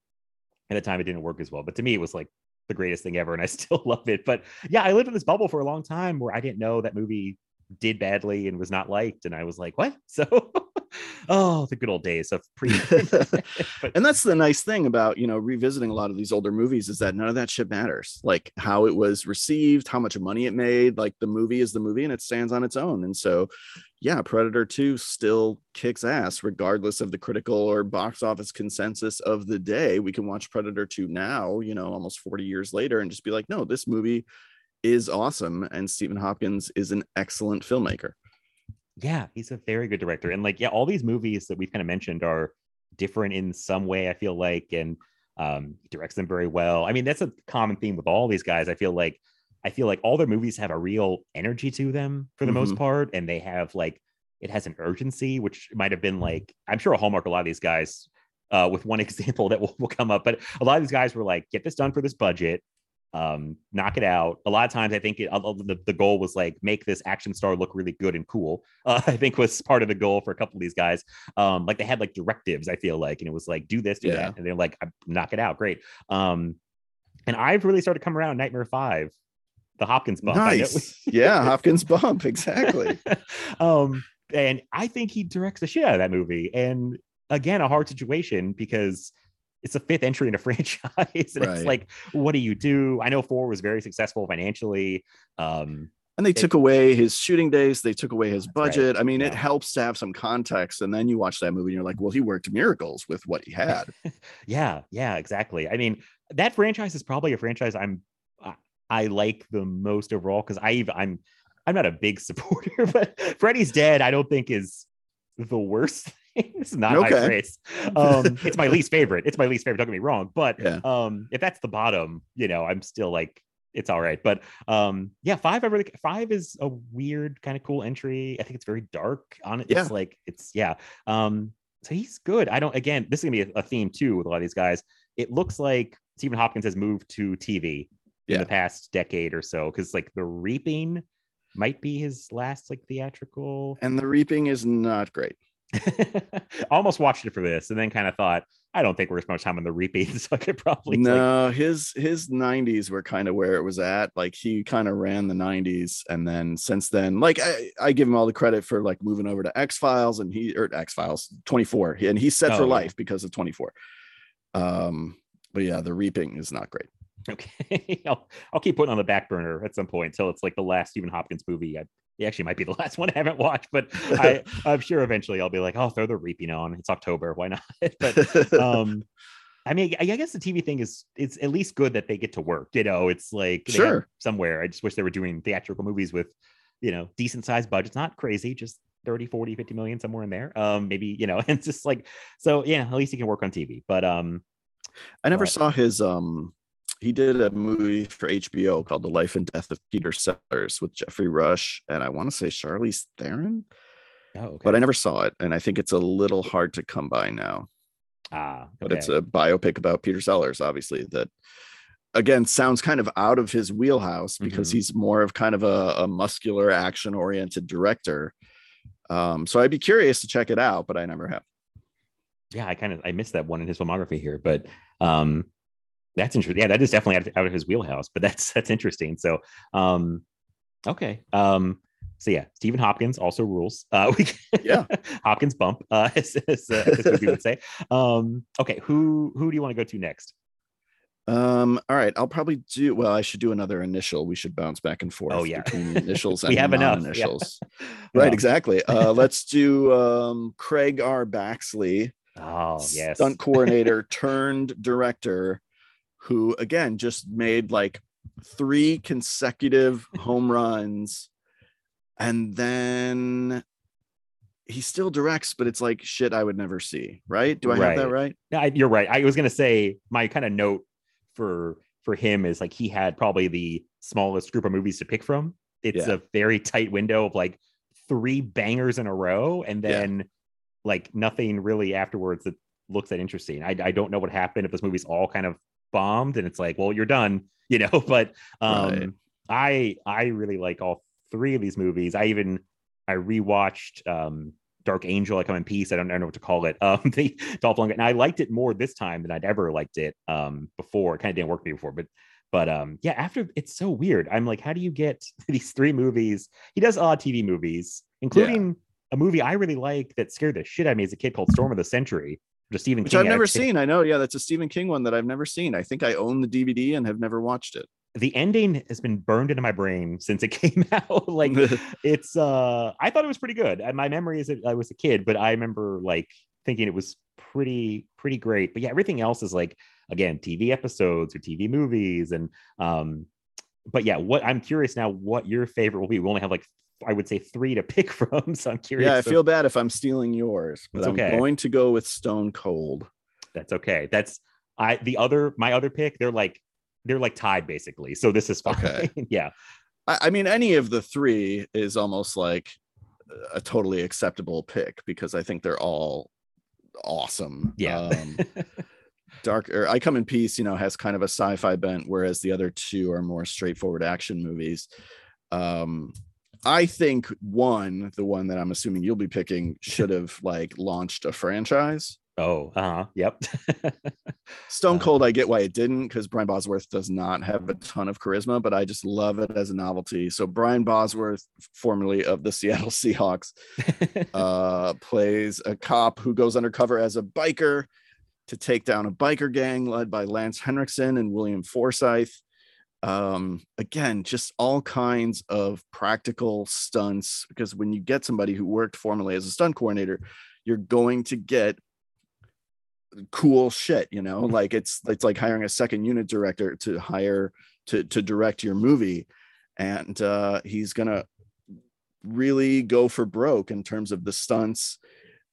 at the time, it didn't work as well. But to me, it was like the greatest thing ever. And I (laughs) still love it. But yeah, I lived in this bubble for a long time where I didn't know that movie did badly and was not liked, and I was like, what? (laughs) So, oh, the good old days of pre. (laughs) (laughs) and that's the nice thing about you know revisiting a lot of these older movies is that none of that shit matters like how it was received how much money it made like the movie is the movie and it stands on its own and so yeah predator 2 still kicks ass regardless of the critical or box office consensus of the day we can watch predator 2 now you know almost 40 years later and just be like no this movie is awesome and stephen hopkins is an excellent filmmaker yeah, he's a very good director. And like, yeah, all these movies that we've kind of mentioned are different in some way, I feel like, and um, he directs them very well. I mean, that's a common theme with all these guys. I feel like I feel like all their movies have a real energy to them for the most Mhm. part, and they have like it has an urgency, which might have been like I'm sure a hallmark a lot of these guys. Uh, with one (laughs) example that will, will come up, but a lot of these guys were like, "Get this done for this budget, um, knock it out." A lot of times, I think it, the the goal was like make this action star look really good and cool. (laughs) Uh, I think was part of the goal for a couple of these guys. Um, like they had like directives, I feel like, and it was like do this, do Yeah. that, and they're like, knock it out, great. Um, and I've really started to come around Nightmare Five, the Hopkins bump. Nice yeah hopkins (laughs) bump exactly (laughs) um, and I think he directs the shit out of that movie. And again, a hard situation because it's a fifth entry in a (laughs) franchise. and Right. it's like, what do you do? I know four was very successful financially. Um, And they It- took away his shooting days. They took away his That's right. budget. I mean, it helps to have some context. And then you watch that movie and you're like, well, he worked miracles with what he had. (laughs) yeah, yeah, exactly. I mean, that franchise is probably a franchise I'm I, I like the most overall because I I'm I'm not a big (laughs) supporter, but Freddy's Dead I don't think is the worst. (laughs) It's not Okay. praise. Um, (laughs) it's my least favorite. It's my least favorite. Don't get me wrong, but Yeah. um, if that's the bottom, you know, I'm still like it's all right. But um, yeah, five I really five is a weird kind of cool entry. I think it's very dark on it. Yeah. It's like it's yeah. Um, so he's good. I don't. Again, this is gonna be a, a theme too with a lot of these guys. It looks like Stephen Hopkins has moved to TV in Yeah. the past decade or so because like The Reaping might be his last like theatrical. And the reaping is not great. (laughs) Almost watched it for this and then kind of thought I don't think we're as much time on The Reaping, (laughs) so I could probably like, no, his his 90s were kind of where it was at. Like he kind of ran the 90s. And then since then, like I, I give him all the credit for like moving over to X Files and he or X Files 24. And he's set Oh, for yeah. life because of 24. Um, but yeah, the reaping is not great. Okay, (laughs) I'll, I'll keep putting on the back burner at some point until it's like the last Stephen Hopkins movie. I, it actually might be the (laughs) last one I haven't watched, but I, (laughs) I'm sure eventually I'll be like, oh, throw the reaping on. It's October, why not? (laughs) but um, I mean, I I guess the TV thing is it's at least good that they get to work. You know, it's like Sure. somewhere. I just wish they were doing theatrical movies with, you know, decent sized budgets, not crazy, just 30, 40, 50 million somewhere in there. Um, maybe, you know, it's just like so yeah, at least he can work on TV. But um I never But- saw his um he did a movie for HBO called The Life and Death of Peter Sellers with Geoffrey Rush and I want to say Charlize Theron, oh okay. but I never saw it and I think it's a little hard to come by now. ah, But it's a biopic about Peter Sellers obviously that again sounds kind of out of his wheelhouse because Mhm. he's more of kind of a, a muscular action oriented director. Um so I'd be curious to check it out but I never have. yeah, I kind of I missed that one in his filmography here, but um that's interesting. Yeah, that is definitely out of, out of his wheelhouse, but that's that's interesting. So um okay. Um so yeah, Stephen Hopkins also rules. Uh (laughs) we Yeah. Hopkins bump, uh (laughs) as, as, uh, as movie would say. Um okay, who who do you want to go to next? Um, all right, I'll probably do well. I should do another initial. We should bounce back and forth Oh, yeah. between the (laughs) initials and We have enough, yeah. non-initials. Right, exactly. Uh let's do um Craig R. Baxley, Oh yes. stunt coordinator turned director, who again just made like three consecutive home runs, and then he still directs, but it's like shit I would never see. Right? Do I have that right? I, you're right. I was gonna say my kind of note for for him is like he had probably the smallest group of movies to pick from. It's Yeah. a very tight window of like three bangers in a row, and Yeah. then like nothing really afterwards that looks that interesting. I, I don't know what happened if this movie's all kind of bombed, and it's like, well, you're done, (laughs) you know. But um, Right. I I really like all three of these movies. I even I rewatched um Dark Angel, I Come in Peace. I don't, I don't know what to call it. (laughs) Um, the Dolph Lundgren, and I liked it more this time than I'd ever liked it um before. It kind of didn't work for me before, but But um, yeah, after it's so weird. I'm like, how do you get (laughs) these three movies? He does a lot of TV movies, including a movie I really like that scared the shit out of me as a kid called Storm of the Century, is Stephen Which King I've never seen. I know. Yeah, that's a Stephen King one that I've never seen. I think I own the DVD and have never watched it. The ending has been burned into my brain since it (laughs) came out. (laughs) like it's uh I thought it was pretty good. And My memory is that I was a kid, but I remember like thinking it was pretty pretty great. But yeah, everything else is like again TV episodes or TV movies and um but yeah, what I'm curious now what your favorite will be. We only have like I would say 3 to pick (laughs) from, so I'm curious. yeah, I feel bad if I'm stealing yours, but It's I'm okay. going to go with Stone Cold. that's okay. That's I the other my other pick, they're like they're like tied basically. So this is fine. Okay. (laughs) yeah. I, I mean, any of the three is almost like a totally acceptable pick because I think they're all awesome. Yeah. Um, (laughs) Dark or I Come in Peace, you know, has kind of a sci-fi bent, whereas the other two are more straightforward action movies. Um, I think one, the one that I'm assuming you'll be picking, (laughs) should have like launched a franchise. oh, uh-huh. Yep. (laughs) Stone Uh, Cold, I get why it didn't because Brian Bosworth does not have a ton of charisma, but I just love it as a novelty. So Brian Bosworth, formerly of the Seattle (laughs) Seahawks, uh, plays a cop who goes undercover as a biker to take down a biker gang led by Lance Henriksen and William Forsythe. Um, again, just all kinds of practical stunts because when you get somebody who worked formerly as a stunt coordinator, you're going to get cool shit, you know, like it's it's like hiring a second unit director to hire to to direct your movie. And uh he's gonna really go for broke in terms of the stunts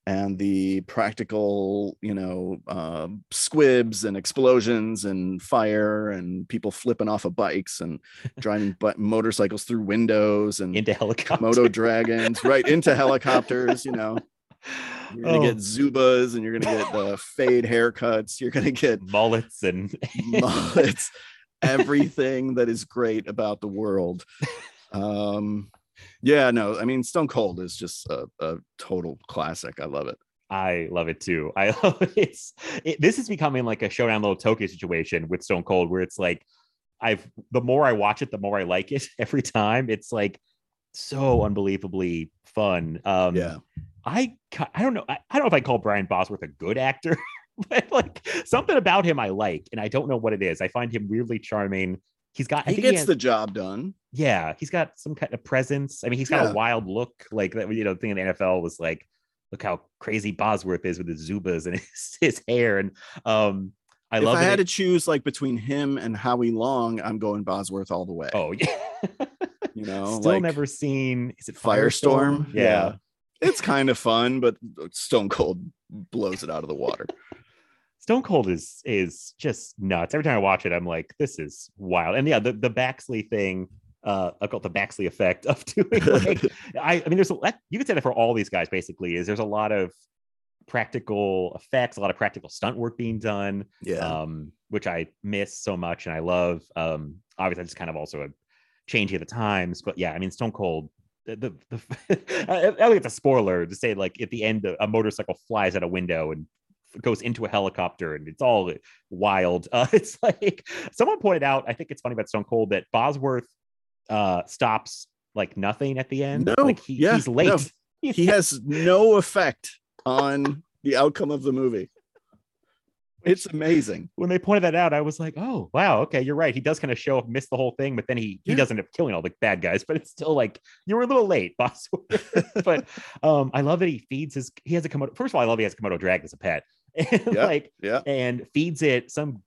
and the practical, you know, uh, squibs and explosions and fire and people flipping off of bikes and driving (laughs) motorcycles through windows and Into helicopters, moto dragons right into helicopters. You know, (laughs) you're gonna Oh. get Zubaz and you're gonna get uh, (laughs) fade haircuts. You're gonna get mullets and mullets, everything that is great about the world. Um, yeah, no, I mean, Stone Cold is just a, a total classic. I love it. I love it too. I (laughs) love it. It's it, this is becoming like a showdown little Tokyo situation with Stone Cold, where it's like I've the more I watch it, the more I like it (laughs) every time. It's like so unbelievably fun. Um, Yeah. I I don't know. I, I don't know if I call Brian Bosworth a good actor, (laughs) but like something about him I like, and I don't know what it is. I find him weirdly charming. He's got. I He gets has- the job done. yeah, he's got some kind of presence. I mean, he's got Yeah. a wild look, like that. You know, thing in the NFL was like, look how crazy Bosworth is with his Zubaz and (laughs) his, his hair. And um, I if love I it. had to choose like between him and Howie Long, I'm going Bosworth all the way. oh yeah, (laughs) you know, still like never seen. Is it Firestorm. Yeah. It's kind of fun, but Stone Cold blows it out of the water. (laughs) Stone Cold is is just nuts. Every time I watch it, I'm like, this is wild. And yeah, the the Baxley thing. Uh, I call it the Baxley effect of (laughs) doing like (laughs) I, I mean, there's a you could say that for all these guys basically is there's a lot of practical effects, a lot of practical stunt work being done, Yeah. um, which I miss so much and I love. Um, obviously, it's kind of also a changing of the times, but yeah, I mean, Stone Cold. The, the, the (laughs) I, I think it's a spoiler to say like at the end a motorcycle flies out a window and goes into a helicopter and it's all wild. (laughs) Uh, it's like someone pointed out. I think it's funny about Stone Cold that Bosworth uh, stops like nothing at the end. No, like he, yeah, he's late. no. (laughs) He has no effect on the outcome of the movie. It's amazing. when they pointed that out, I was like, oh wow, okay, you're right. He does kind of show up, miss the whole thing, but then he he Yeah. does end up killing all the bad guys. But it's still like you were a little late, (laughs) boss. but um, I love that he feeds his. He has a komodo. First of all, I love he has komodo dragon as a pet, and (laughs) Yeah. like Yeah. and feeds it some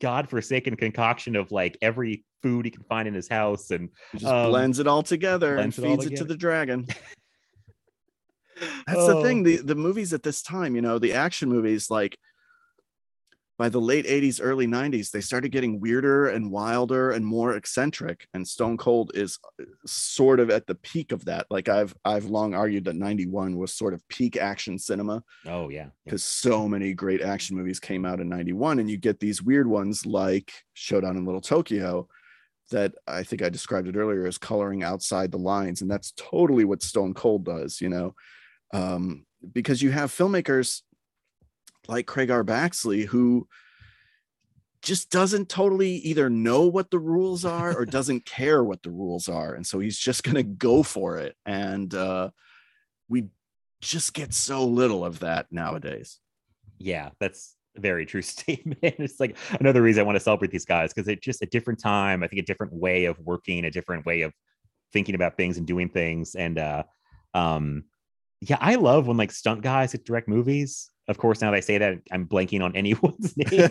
godforsaken concoction of like every food he can find in his house and He just Um, blends it all together and blends it feeds it to the dragon. (laughs) That's the Oh. thing. The the movies at this time, you know, the action movies, like by the late 80s, early 90s, they started getting weirder and wilder and more eccentric. And Stone Cold is uh, sort of at the peak of that. Like I've I've long argued that 91 was sort of peak action cinema oh yeah, yeah. because so many great action movies came out in 91 and you get these weird ones like showdown in little tokyo that i think i described it earlier as coloring outside the lines and that's totally what stone cold does you know um, because you have filmmakers like craig r. Baxley who just doesn't totally either know what the rules are or (laughs) doesn't care what the rules are. And so he's just going to go for it. And uh we just get so little of that nowadays. Yeah that's a very true (laughs) statement. It's like another reason i want to celebrate these guys because it's just a different time i think a different way of working a different way of thinking about things and doing things. And uh um yeah i love when like stunt guys direct movies of course now that i say that i'm blanking on (laughs) anyone's (laughs) name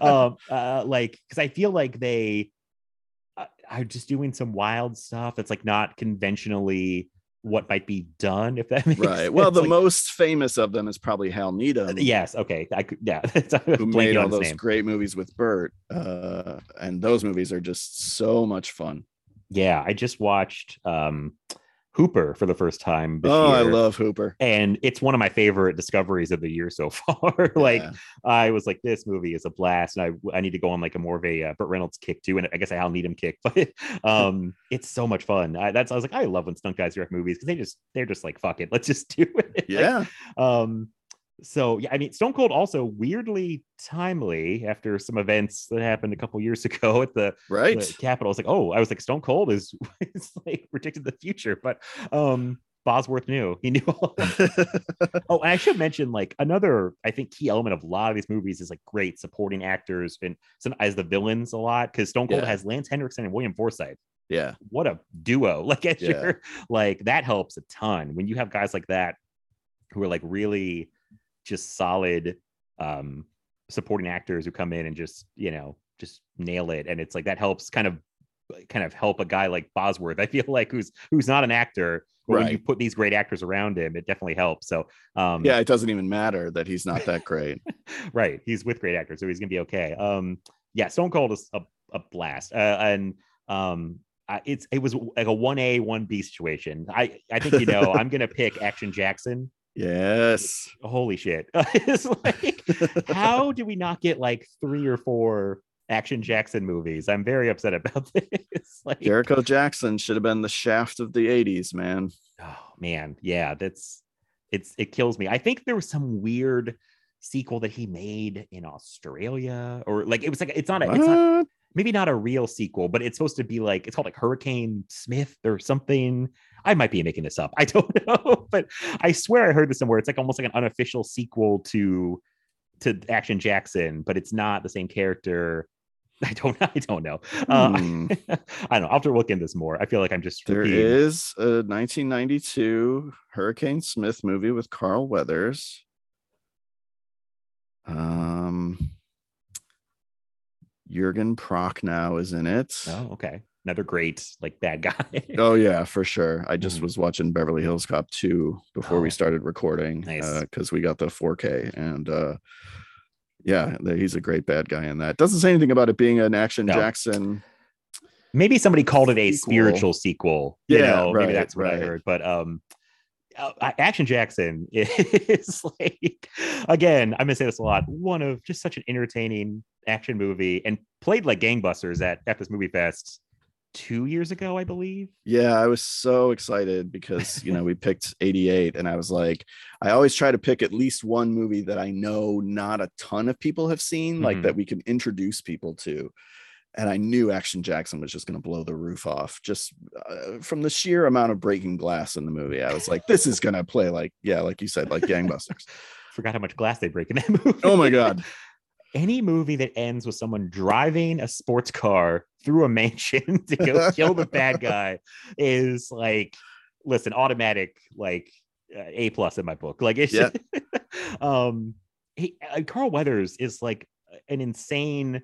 um uh like because i feel like they uh, are just doing some wild stuff that's like not conventionally what might be done if that (laughs) makes right sense. well the Like, most famous of them is probably hal needham yes okay i could yeah who made all those name. great movies with burt uh and those movies are just so much fun yeah i just watched um hooper for the first time this oh i love hooper and it's one of my favorite discoveries of the year so (laughs) far like Yeah. I was like, this movie is a blast, and I I need to go on like a more of a uh, Burt Reynolds kick too, and I guess I'll Needham kick, (laughs) but um, it's so much fun. I, that's I was like, I love when stunt guys direct movies because they just they're just like, fuck it, let's just do it. (laughs) Like, yeah um. So yeah, I mean, Stone Cold also weirdly timely after some events that happened a couple years (laughs) ago at the right the Capitol. I was like, oh, I was like, Stone Cold is, (laughs) is like predicted the future, but um, Bosworth knew. He knew. All (laughs) oh, and I should mention like another, I think, key element of a lot of these movies is like great supporting actors and some as the villains a lot because Stone Cold Yeah. has Lance Henriksen and William Forsythe. yeah What a duo! Like, as Yeah. you're like that helps a ton when you have guys like that who are like really just solid um supporting actors who come in and just you know just nail it. And it's like that helps kind of kind of help a guy like Bosworth (laughs) I feel like who's who's not an actor but when you put these great actors around him it definitely helps. So um yeah it doesn't even matter that he's not that great. (laughs) Right he's with great actors so he's gonna be okay. Um yeah Stone Cold is a, a blast. Uh, and um I, it's it was like a 1A 1B situation. I I think you know (laughs) I'm gonna pick Action Jackson yes. (laughs) Holy shit. (laughs) It's like how do we not get like three or four action jackson movies? I'm very upset about (laughs) this like jericho jackson should have been the shaft of the 80s man. Oh man. Yeah that's it's it kills me. I think there was some weird sequel that he made in australia or like it was like it's not a it's not What? Maybe not a real sequel, but it's supposed to be like it's called like Hurricane Smith or something. I might be making this up. (laughs) I don't know, but I swear I heard this somewhere. It's like almost like an unofficial sequel to to Action Jackson, but it's not the same character. (laughs) I don't. (laughs) I don't know. Uh, Hmm. I don't know. I'll have to look into this more. I feel like I'm just There repeating. is a 1992 Hurricane Smith movie with Carl Weathers. Um, Jurgen Prochnow is in it. Oh, okay. Another great like bad guy. Oh yeah, for sure. I just Mhm. was watching Beverly Hills Cop 2 before Oh, we started recording nice. because we got the 4K and uh yeah, he's a great bad guy in that. Doesn't say anything about it being an action No. Jackson. maybe somebody called it a Sequel. spiritual sequel. You Yeah, know, maybe that's what I heard. But um, uh, Action Jackson (laughs) is like again. I'm gonna say this a lot. One of just such an entertaining action movie, and played like gangbusters at at this movie fest two years ago, I believe. Yeah, I was so excited because you know we picked 88 and I was like, I always try to pick at least one movie that I know not a ton of people have seen, like Mhm. that we can introduce people to. And I knew Action Jackson was just going to blow the roof off just uh, from the sheer amount of breaking glass in the movie. I was like, this is going to play like, yeah, like you said, like gangbusters. (laughs) Forgot how much glass they break in that (laughs) movie. oh my God. any movie that ends with someone driving a sports car through a mansion (laughs) to go kill the bad guy is like listen automatic like uh, a plus in my book like it's Yeah. um he, uh, carl weathers is like an insane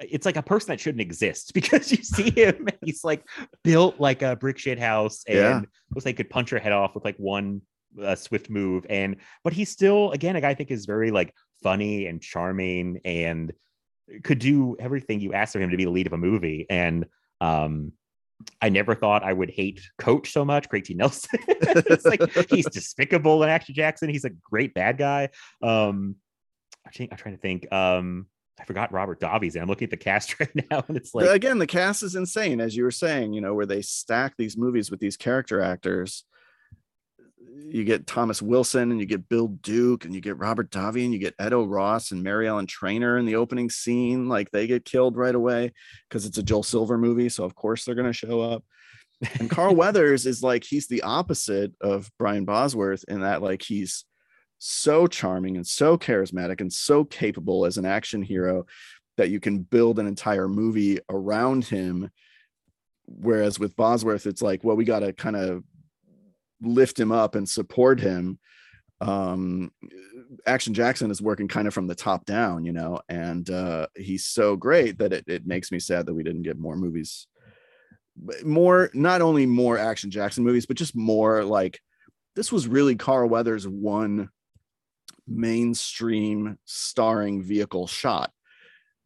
it's like a person that shouldn't exist (laughs) because you see him and he's like built like a brick shit house and Yeah. looks like he could punch your head off with like one uh, swift move and but he's still again a guy I think is very like funny and charming and could do everything you asked of him to be the lead of a movie and um I never thought I would hate Coach so much, Craig T. Nelson. (laughs) it's like he's despicable in Action Jackson. He's a great bad guy. Um, I think I'm trying to think. Um, I forgot Robert Davies, and I'm looking at the cast (laughs) right now, and it's like again the cast is insane as you were saying you know where they stack these movies with these character actors you get Thomas Wilson and you get Bill Duke and you get Robert Davi and you get Ed O'Ross and Mary Ellen Trainor in the opening scene. Like they get killed right away because it's a Joel Silver movie. So of course they're gonna show up. And Carl (laughs) Weathers is like he's the opposite of Brian Bosworth in that like he's so charming and so charismatic and so capable as an action hero that you can build an entire movie around him. Whereas with Bosworth, it's like, well, we got to kind of lift him up and support him. Um, Action Jackson is working kind of from the top down, you know, and uh, he's so great that it, it makes me sad that we didn't get more movies. More, not only more Action Jackson movies, but just more like this was really Carl Weathers' one mainstream starring vehicle shot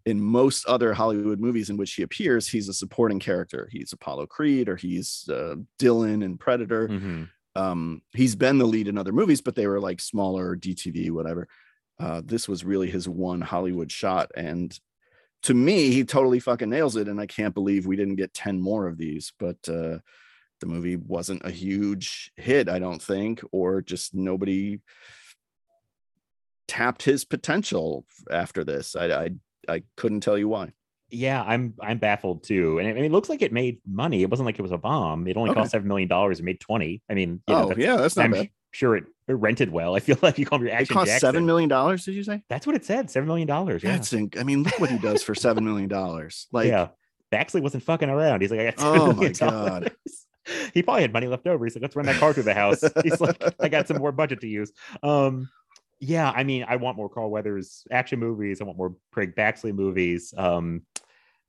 in most other Hollywood movies in which he appears, he's a supporting character. He's Apollo Creed or he's uh, Dillon in Predator. Mhm. Um, he's been the lead in other movies, but they were like smaller DTV, whatever. Uh, this was really his one Hollywood shot. And to me, he totally fucking nails it. And I can't believe we didn't get 10 more of these, but uh, the movie wasn't a huge hit, I don't think, or just nobody tapped his potential after this. I, I I couldn't tell you why. Yeah, I'm I'm baffled too. And it, I mean, it looks like it made money. It wasn't like it was a bomb. It only Okay. cost seven million dollars. It made twenty. I mean, you know, oh that's- yeah, that's not I'm bad. sure it, it rented well. I feel (laughs) like you call your It action. cost Jackson. seven million dollars. Did you say? That's what it said. Seven million dollars. Yeah. That's in, I mean, look what he does for seven million dollars. (laughs) Like, yeah. Baxley wasn't fucking around. He's like, I got Oh $7 my million God. (laughs) He probably had money left over. He's like, let's run that car through the house. He's like, I got some more budget to use. Um, yeah, I mean, I want more Carl Weathers action movies. I want more Craig Baxley movies. Um,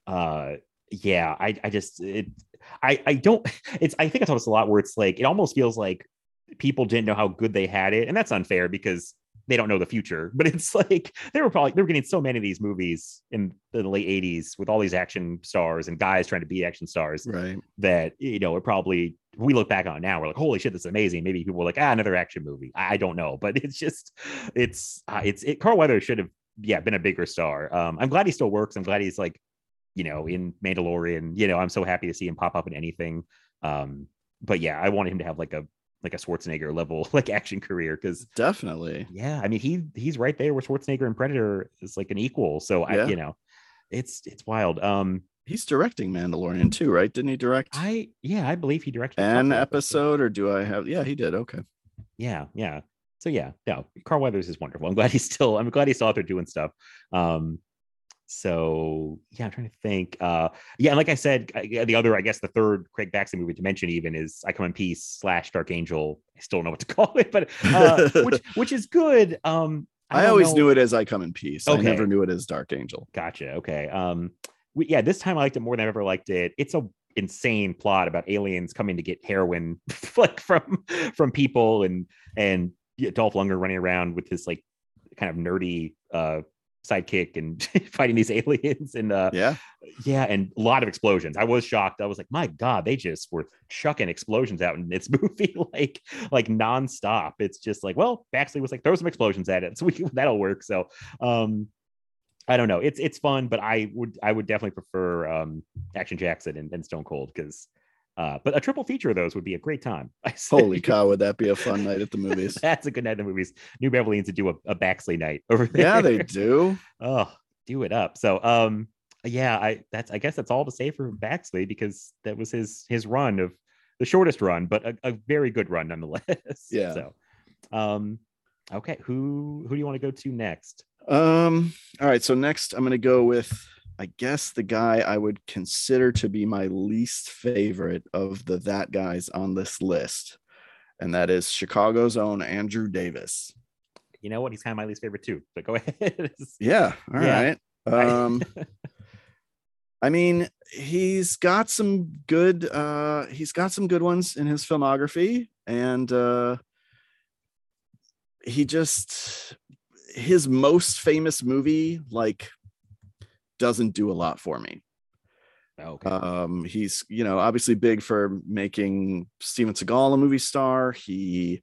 uh, yeah, I, I just, it, I, I don't. (laughs) It's, I think I told this a lot where it's like, it almost feels like people didn't know how good they had it, and that's unfair because they don't know the future. (laughs) But it's like they were probably they were getting so many of these movies in the late '80s with all these action stars and guys trying to be action stars right. that you know it probably we look back on it now we're like holy shit this is amazing. Maybe people were like ah another action movie. I, I don't know but (laughs) it's just it's uh, it's it carl weathers should have yeah been a bigger star. Um i'm glad he still works. I'm glad he's like you know in mandalorian. You know i'm so happy to see him pop up in anything. Um but yeah i wanted him to have like a like a schwarzenegger level (laughs) like action career because Definitely. yeah i mean he he's right there with schwarzenegger and predator is like an equal so Yeah. i you know it's it's wild um He's directing Mandalorian too, right? Didn't he direct i yeah i believe he directed an episode, or do I have? Yeah, he did. Okay. yeah yeah so yeah no carl weathers is wonderful i'm glad he's still i'm glad he's still out there doing stuff um so yeah i'm trying to think uh yeah and like i said the other i guess the third craig baxley movie to mention even is i come in peace slash dark angel i still don't know what to (laughs) call it but uh which (laughs) which is good um I, don't always know- knew it as I Come in Peace. I never knew it as Dark Angel. Gotcha. Okay. Um, we, yeah, this time I liked it more than I've ever liked it. It's a insane plot about aliens coming to get heroin, (laughs) like from from people, and and yeah, Dolph Lundgren running around with his like kind of nerdy uh sidekick and (laughs) fighting these aliens and uh Yeah. yeah and a lot of explosions. I was shocked. I was like my god they just were chucking explosions out in this (laughs) movie like like nonstop. It's just like well baxley was like throw some explosions at it (laughs) so we, that'll work. So um i don't know. It's it's fun but i would i would definitely prefer um action jackson and, and stone cold because uh but a triple feature of those would be a great time (laughs) I. Holy cow, would that be a fun night at the (laughs) movies? that's a good night at the movies new beverly needs to do a, a baxley night over there yeah, they do. (laughs) oh do it up so um yeah i that's i guess that's all to say for baxley because that was his his run of the shortest run but a, a very good run nonetheless Yeah. so um okay who who do you want to go to next Um, all right. So next I'm gonna go with I guess the guy I would consider to be my least favorite of the that guys on this list, and that is Chicago's own Andrew Davis. you know what he's kind of my least favorite too but go (laughs) ahead Yeah, all Yeah. (laughs) right. Um I mean, he's got some good uh he's got some good ones in his filmography and uh he just his most famous movie like doesn't do a lot for me. okay Um he's, you know, obviously big for making Steven Seagal a movie star. He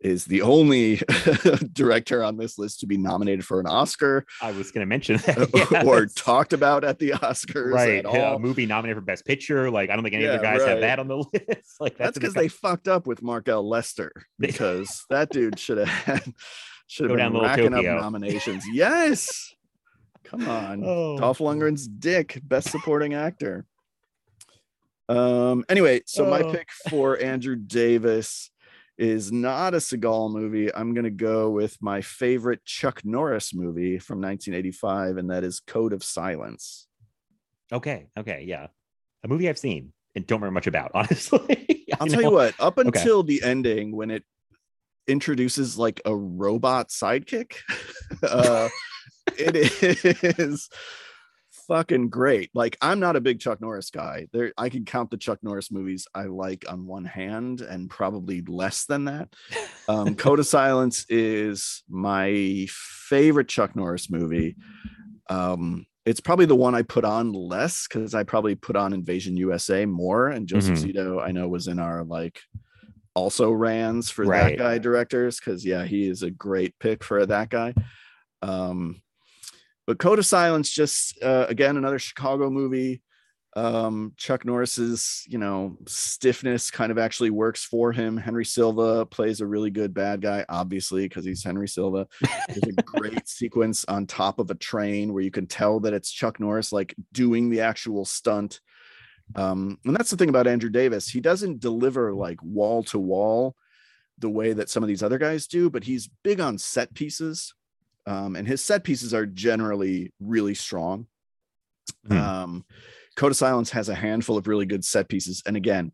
is the only (laughs) director on this list to be nominated for an Oscar I was going to mention that. (laughs) yeah, or that's- talked about at the Oscars right. at yeah, all. A movie nominated for Best Picture. Like, I don't think any Yeah, other guys right. have that on the (laughs) list. like, That's that's, because they fucked up with Mark L. Lester because that dude should have should have been racking Tokyo. up nominations. yes. Come on. Oh. Dolph Lundgren's dick, best supporting actor. Um anyway, so my Oh. pick for Andrew Davis is not a Seagal movie. I'm going to go with my favorite Chuck Norris movie from 1985 and that is Code of Silence. Okay. Okay. Yeah. A movie I've seen and don't remember much about, (laughs) honestly. I (laughs) I'll tell you what, up Okay. until the ending when it introduces like a robot sidekick, (laughs) uh, it is fucking great. Like I'm not a big Chuck Norris guy. There I can count the Chuck Norris movies I like on one hand and probably less than that. Um (laughs) Code of Silence is my favorite Chuck Norris movie. Um it's probably the one I put on less because I probably put on Invasion USA more. And Joseph Mhm. Zito, I know, was in our like also rans for Right. that guy directors because yeah, he is a great pick for that guy. Um, but Code of Silence, just uh, again another Chicago movie. Um, Chuck Norris's, you know, stiffness kind of actually works for him. Henry Silva plays a really good bad guy, obviously, because he's Henry Silva. There's a (laughs) great sequence on top of a train where you can tell that it's Chuck Norris like doing the actual stunt. Um, and that's the thing about Andrew Davis. He doesn't deliver like wall to wall the way that some of these other guys do, but he's big on set pieces. Um, and his set pieces are generally really strong. Hmm. Um, Code of Silence has a handful of really good set pieces. And again,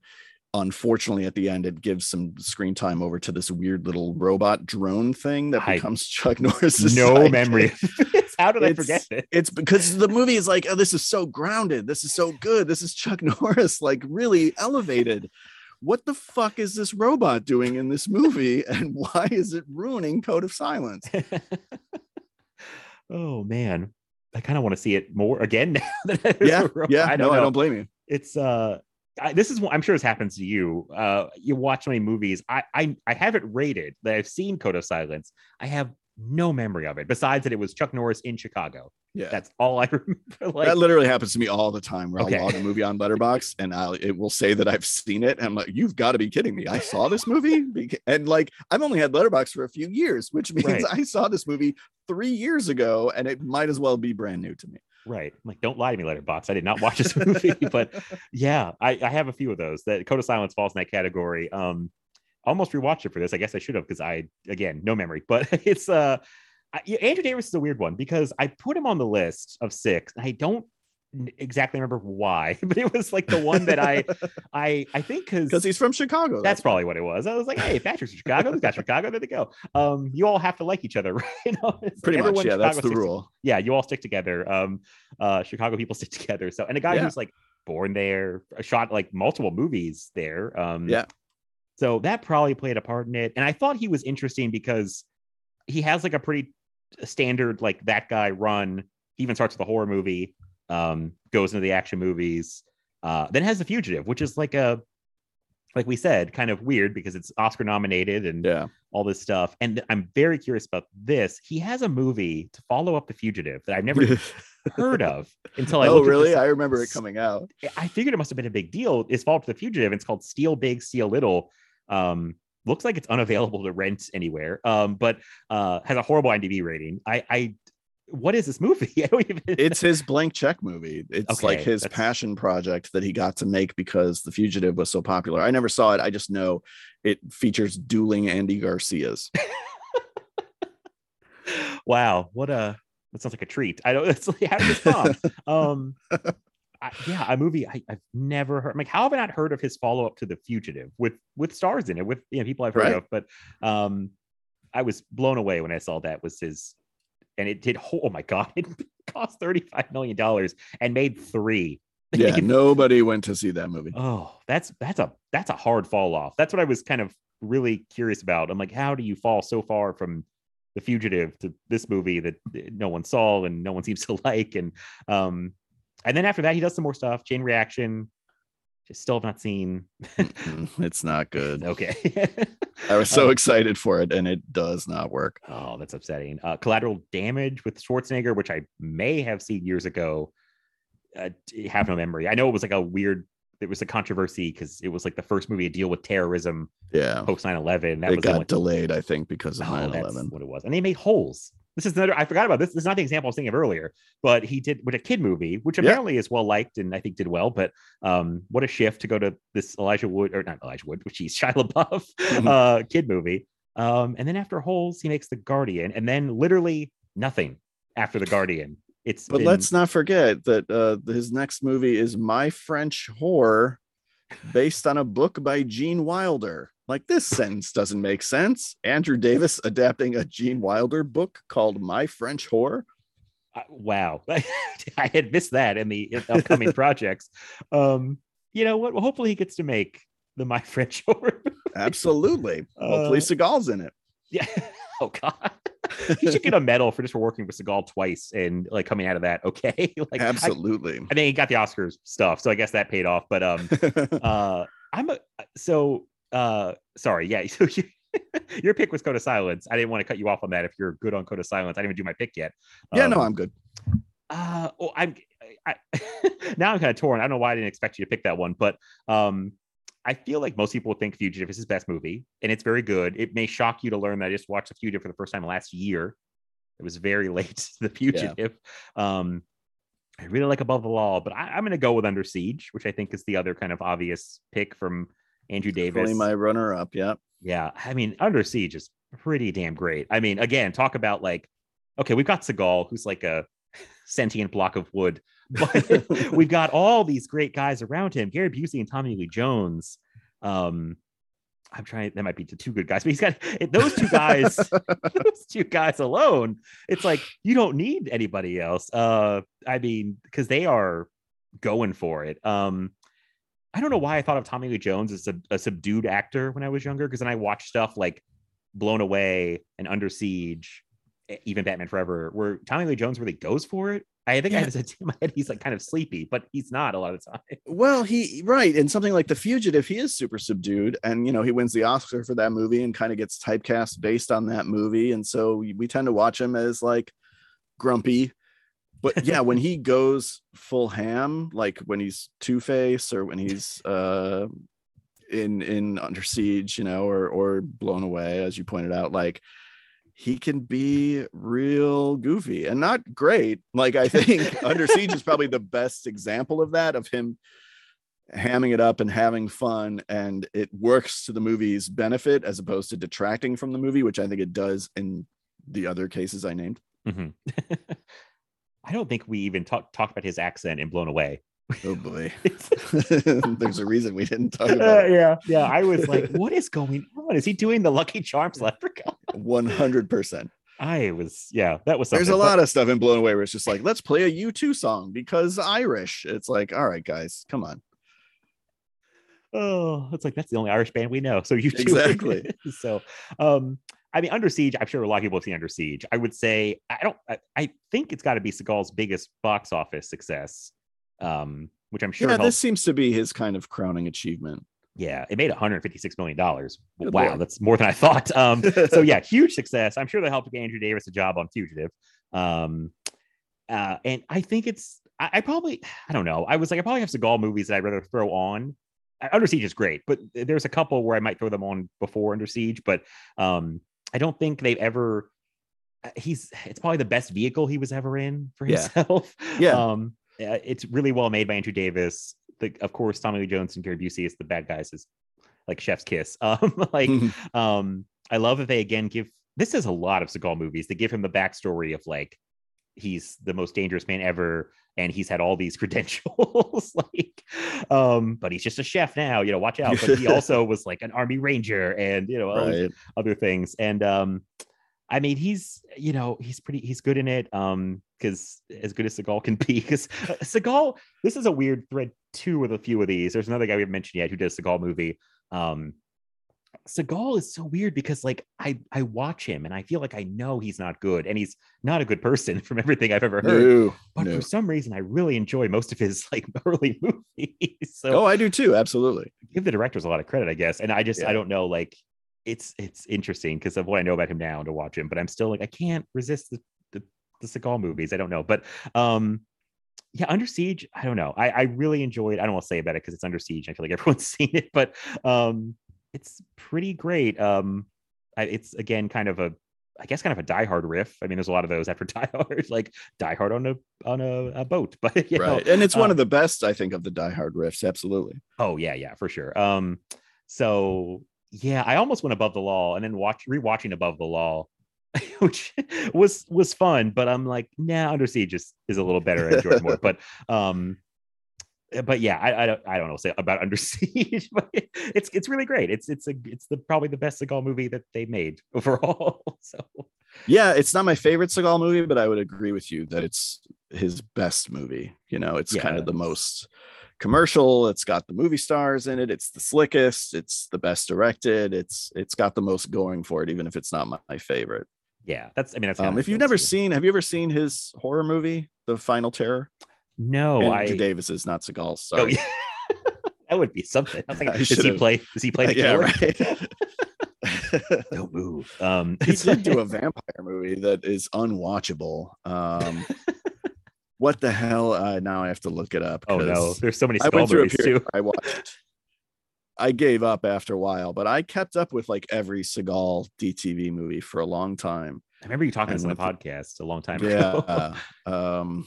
unfortunately, at the end, it gives some screen time over to this weird little robot drone thing that I- becomes (laughs) Chuck Norris's no sidekick. memory. (laughs) (laughs) How did I forget it? It's because the movie is like, oh, this is so grounded. This is so good. This is Chuck Norris, like really elevated. What the fuck is this robot doing in this movie? (laughs) And why is it ruining Code of Silence? (laughs) oh man, I kind of want to see it more again (laughs) now. that yeah, yeah. I no, don't I don't blame you. It's uh, I, this is I'm sure this happens to you. Uh, you watch many movies. I I I have it rated that I've seen Code of Silence. I have no memory of it besides that it was Chuck Norris in Chicago. Yeah. That's all I (laughs) remember. Like, that literally happens to me all the time where Okay. I'll log a movie on Letterboxd (laughs) and I'll it will say that I've seen it. And I'm like, you've got to be kidding me. I saw this movie. And like I've only had Letterboxd for a few years, which means Right. (laughs) I saw this movie three years ago and it might as well be brand new to me. Right. I'm like, don't lie to me, Letterboxd. I did not watch this movie, but yeah, I, I have a few of those. That Code of Silence falls in that category. Um, almost rewatched it for this. I guess I should have because I again no memory, (laughs) but it's uh, Andrew Davis is a weird one because I put him on the list of six. I don't exactly remember why, (laughs) but it was like the one that I (laughs) I I think Because because he's from Chicago. that's probably what it was. I was like, hey, Patrick's from Chicago. He's got Chicago. There they go. Um, you all have to like each other, right? You know, like pretty much. Yeah, that's the to- rule. yeah, you all stick together. Um, uh, Chicago people stick together. So, and a guy Yeah. who's like born there, shot like multiple movies there. Um, Yeah. So that probably played a part in it. And I thought he was interesting because he has like a pretty standard like that guy run. He even starts with a horror movie, um, goes into the action movies, uh, then has the fugitive, which is like a like we said, kind of weird because it's Oscar nominated and Yeah. all this stuff. And I'm very curious about this. He has a movie to follow up The Fugitive that I've never (laughs) heard of until I oh, really? I remember it coming out. I figured it must have been a big deal. It's Follow Up to The Fugitive. It's called Steal Big, Steal Little. Um, looks like it's unavailable to rent anywhere. Um, but uh, has a horrible IMDb rating. I, I, what is this movie? (laughs) Even. It's his blank check movie. It's like his that's- passion project that he got to make because The Fugitive was so popular. I never saw it. I just know it features dueling Andy Garcias. (laughs) wow. What a. That sounds like a treat. I don't. (laughs) It's like how did this bomb? um, I, yeah, a movie I, I've never heard. I'm like, how have I not heard of his follow up to The Fugitive with with stars in it with you know people I've heard Right. of? But um, I was blown away when I saw that was his, and it did. Oh my god, (laughs) it cost thirty five million dollars and made three. (laughs) Yeah, nobody went to see that movie. Oh, that's that's a that's a hard fall off. That's what I was kind of really curious about. I'm like, how do you fall so far from the fugitive to this movie that no one saw and no one seems to (laughs) like? And um, and then after that, he does some more stuff. Chain Reaction, Still have not seen. It's not good. (laughs) okay. I was so Uh, excited for it, and it does not work. Oh, that's upsetting. Uh, Collateral Damage with Schwarzenegger, which I may have seen years ago. Uh, have no memory. I know it was like a weird. It was a controversy because it was like the first movie to deal with terrorism Yeah, post 9-11. That it was got only- delayed, I think, because of Oh, 9 that's 11. what it was. And they made holes. This is another. I forgot about this. This is not the example I was thinking of earlier, but he did with a kid movie, which Yeah. apparently is well liked and I think did well. But um, what a shift to go to this Elijah Wood or not Elijah Wood, which he's (laughs) Shia LaBeouf Mhm. uh, kid movie. Um, and then after Holes, he makes The Guardian, and then literally nothing after The Guardian. It's But been- let's not forget that uh, his next movie is My French Whore, based on a book by Gene Wilder. Like this sentence doesn't make sense. Andrew Davis adapting a Gene Wilder book called My French Whore. uh, wow, (laughs) I had missed that in the upcoming (laughs) projects. Um, you know what? Well, hopefully he gets to make the My French (laughs) Whore. Absolutely. Hopefully Uh, Seagal's in it. Yeah. Oh God. he should get a medal for just for working with Seagal twice and like coming out of that. Okay. like Absolutely. I think he got the Oscars stuff, so I guess that paid off. But um, uh, I'm a so uh, sorry. Yeah. (laughs) So you, your pick was Code of Silence. I didn't want to cut you off on that. If you're good on Code of Silence, I didn't even do my pick yet. yeah, no, Um, I'm good. uh, oh, I'm I, (laughs) now I'm kind of torn. I don't know why I didn't expect you to pick that one, but um, I feel like most people think Fugitive is his best movie, and it's very good. It may shock you to learn that I just watched The Fugitive for the first time last year. It was very (laughs) late The Fugitive. Um, I really like Above the Law, but I, I'm going to go with Under Siege, which I think is the other kind of obvious pick from Andrew Davis. My runner up. Yeah. Yeah, I mean, Under Siege is pretty damn great. I mean, again, talk about like, okay, we've got Seagal, who's like a (laughs) sentient block of wood, (laughs) but (laughs) we've got all these great guys around him: Gary Busey and Tommy Lee Jones. Um, I'm trying. That might be the two good guys, but he's got those two guys. those two guys alone. It's like you don't need anybody else. Uh, I mean, because they are going for it. Um, I don't know why I thought of Tommy Lee Jones as a, a subdued actor when I was younger, because then I watched stuff like Blown Away and Under Siege, even Batman Forever, where Tommy Lee Jones really goes for it. I think I Yeah. had this in my head he's like kind of sleepy, but he's not a lot of the time. (laughs) Well, he right, and something like The Fugitive, he is super subdued, and you know he wins the Oscar for that movie and kind of gets typecast based on that movie, and so we tend to watch him as like grumpy. But yeah, when he goes full ham, like when he's Two Face or when he's uh in in Under Siege, you know, or or Blown Away, as you pointed out, like he can be real goofy and not great. Like I think (laughs) Under Siege is probably the best example of that, of him hamming it up and having fun, and it works to the movie's benefit as opposed to detracting from the movie, which I think it does in the other cases I named. Mhm. (laughs) I don't think we even talked talk about his accent in Blown Away. Oh boy. (laughs) (laughs) There's a reason we didn't talk Uh, about it. yeah, yeah. I was like, (laughs) what is going on? Is he doing the Lucky Charms leprechaun? 100%. I was, yeah, that was something. There's a lot of stuff in Blown Away where it's just like, let's play a U2 song because Irish. It's like, all right, guys, come on. oh, it's like that's the only Irish band we know. So you Exactly. so, um, I mean, Under Siege. I'm sure a lot of people have seen Under Siege. I would say I don't. I, I think it's got to be Seagal's biggest box office success, um, which I'm sure. yeah, helped- this seems to be his kind of crowning achievement. yeah, it made 156 million dollars. Wow, lord. that's more than I thought. (laughs) Um, so yeah, huge success. I'm sure that helped get Andrew Davis a job on Fugitive. Um, uh, and I think it's I, I probably I don't know. I was like I probably have Seagal movies that I'd rather throw on. Under Siege is great, but there's a couple where I might throw them on before Under Siege. But um, I don't think they've ever. He's it's probably the best vehicle he was ever in for himself. Yeah. (laughs) Um, uh, it's really well made by Andrew Davis. The, of course, Tommy Lee Jones and Gary Busey is the bad guys. Is like Chef's Kiss. (laughs) Um, like (laughs) um, I love that they again give this is a lot of Seagal movies. They give him the backstory of like he's the most dangerous man ever, and he's had all these (laughs) credentials. (laughs) like, um, but he's just a chef now. You know, watch out. But he (laughs) also was like an army ranger, and you know, right. other things. And um, I mean, he's you know he's pretty he's good in it. Um, because as good as Seagal can be, because Seagal, this is a weird thread too with a few of these. There's another guy we haven't mentioned yet who did a Seagal movie. Um, Seagal is so weird because like I I watch him and I feel like I know he's not good and he's not a good person (laughs) from everything I've ever heard. No, But no. for some reason, I really enjoy most of his (laughs) like early (laughs) movies. So Oh, I do too. Absolutely. give the directors a lot of credit, I guess. And I just Yeah. I don't know, like it's it's interesting because of what I know about him now to watch him, but I'm still like I can't resist the the, the Seagal movies. I don't know, but um. Yeah, Under Siege. I don't know. I, I really enjoyed. I don't want to say about it because it's Under Siege. I feel like everyone's seen it, but um, it's pretty great. Um, it's again kind of a, I guess kind of a Die Hard riff. I mean, there's a lot of those after (laughs) Die Hard, like Die Hard on a on a, a boat, (laughs) but you know. And it's one um, of the best, I think, of the Die Hard riffs. Absolutely. Oh yeah, yeah, for sure. Um, so yeah, I almost went above the law, and then watch rewatching Above the Law, (laughs) which was was fun, but I'm like, nah, Under Siege is, is a little better. I enjoyed more, but um, but yeah, I, I don't I don't know say about (laughs) Under Siege, but it's it's really great. It's it's a it's the probably the best Seagal movie that they made (laughs) overall. So Yeah, it's not my favorite Seagal movie, but I would agree with you that it's his best movie. You know, it's kind of the most commercial. It's got the movie stars in it. It's the slickest. It's the best directed. It's it's got the most going for it, even if it's not my, my favorite. yeah, that's I mean that's Um, if you've never to- seen, have you ever seen his horror movie, The Final Terror? No, Andrew I Davis is not Seagal. oh yeah. (laughs) that would be something. I like, (laughs) I does he play? Does he play the (laughs) yeah, right. Don't move. Um, he did do a vampire movie that is unwatchable. Um, what the hell? Uh, now I have to look it up. Oh no, there's so many I Skull went through a movies period too. I watched. I gave up after a while, but I kept up with like every Seagal DTV movie for a long time. I remember you talking and on the podcast a long time ago. Yeah. um,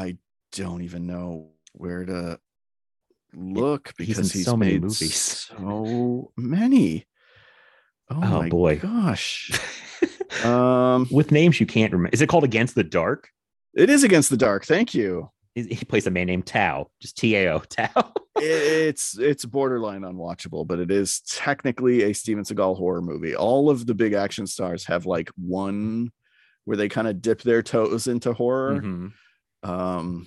I don't even know where to look he's because in he's so many made movies. So many. Oh, Oh, my boy. gosh. (laughs) Um, With names you can't remember. Is it called Against the Dark? it is against the dark. Thank you. He he plays a man named Tao, just T A O (laughs) Tao. It's it's borderline unwatchable, but it is technically a Steven Seagal horror movie. All of the big action stars have like one where they kind of dip their toes into horror. Mhm. Um,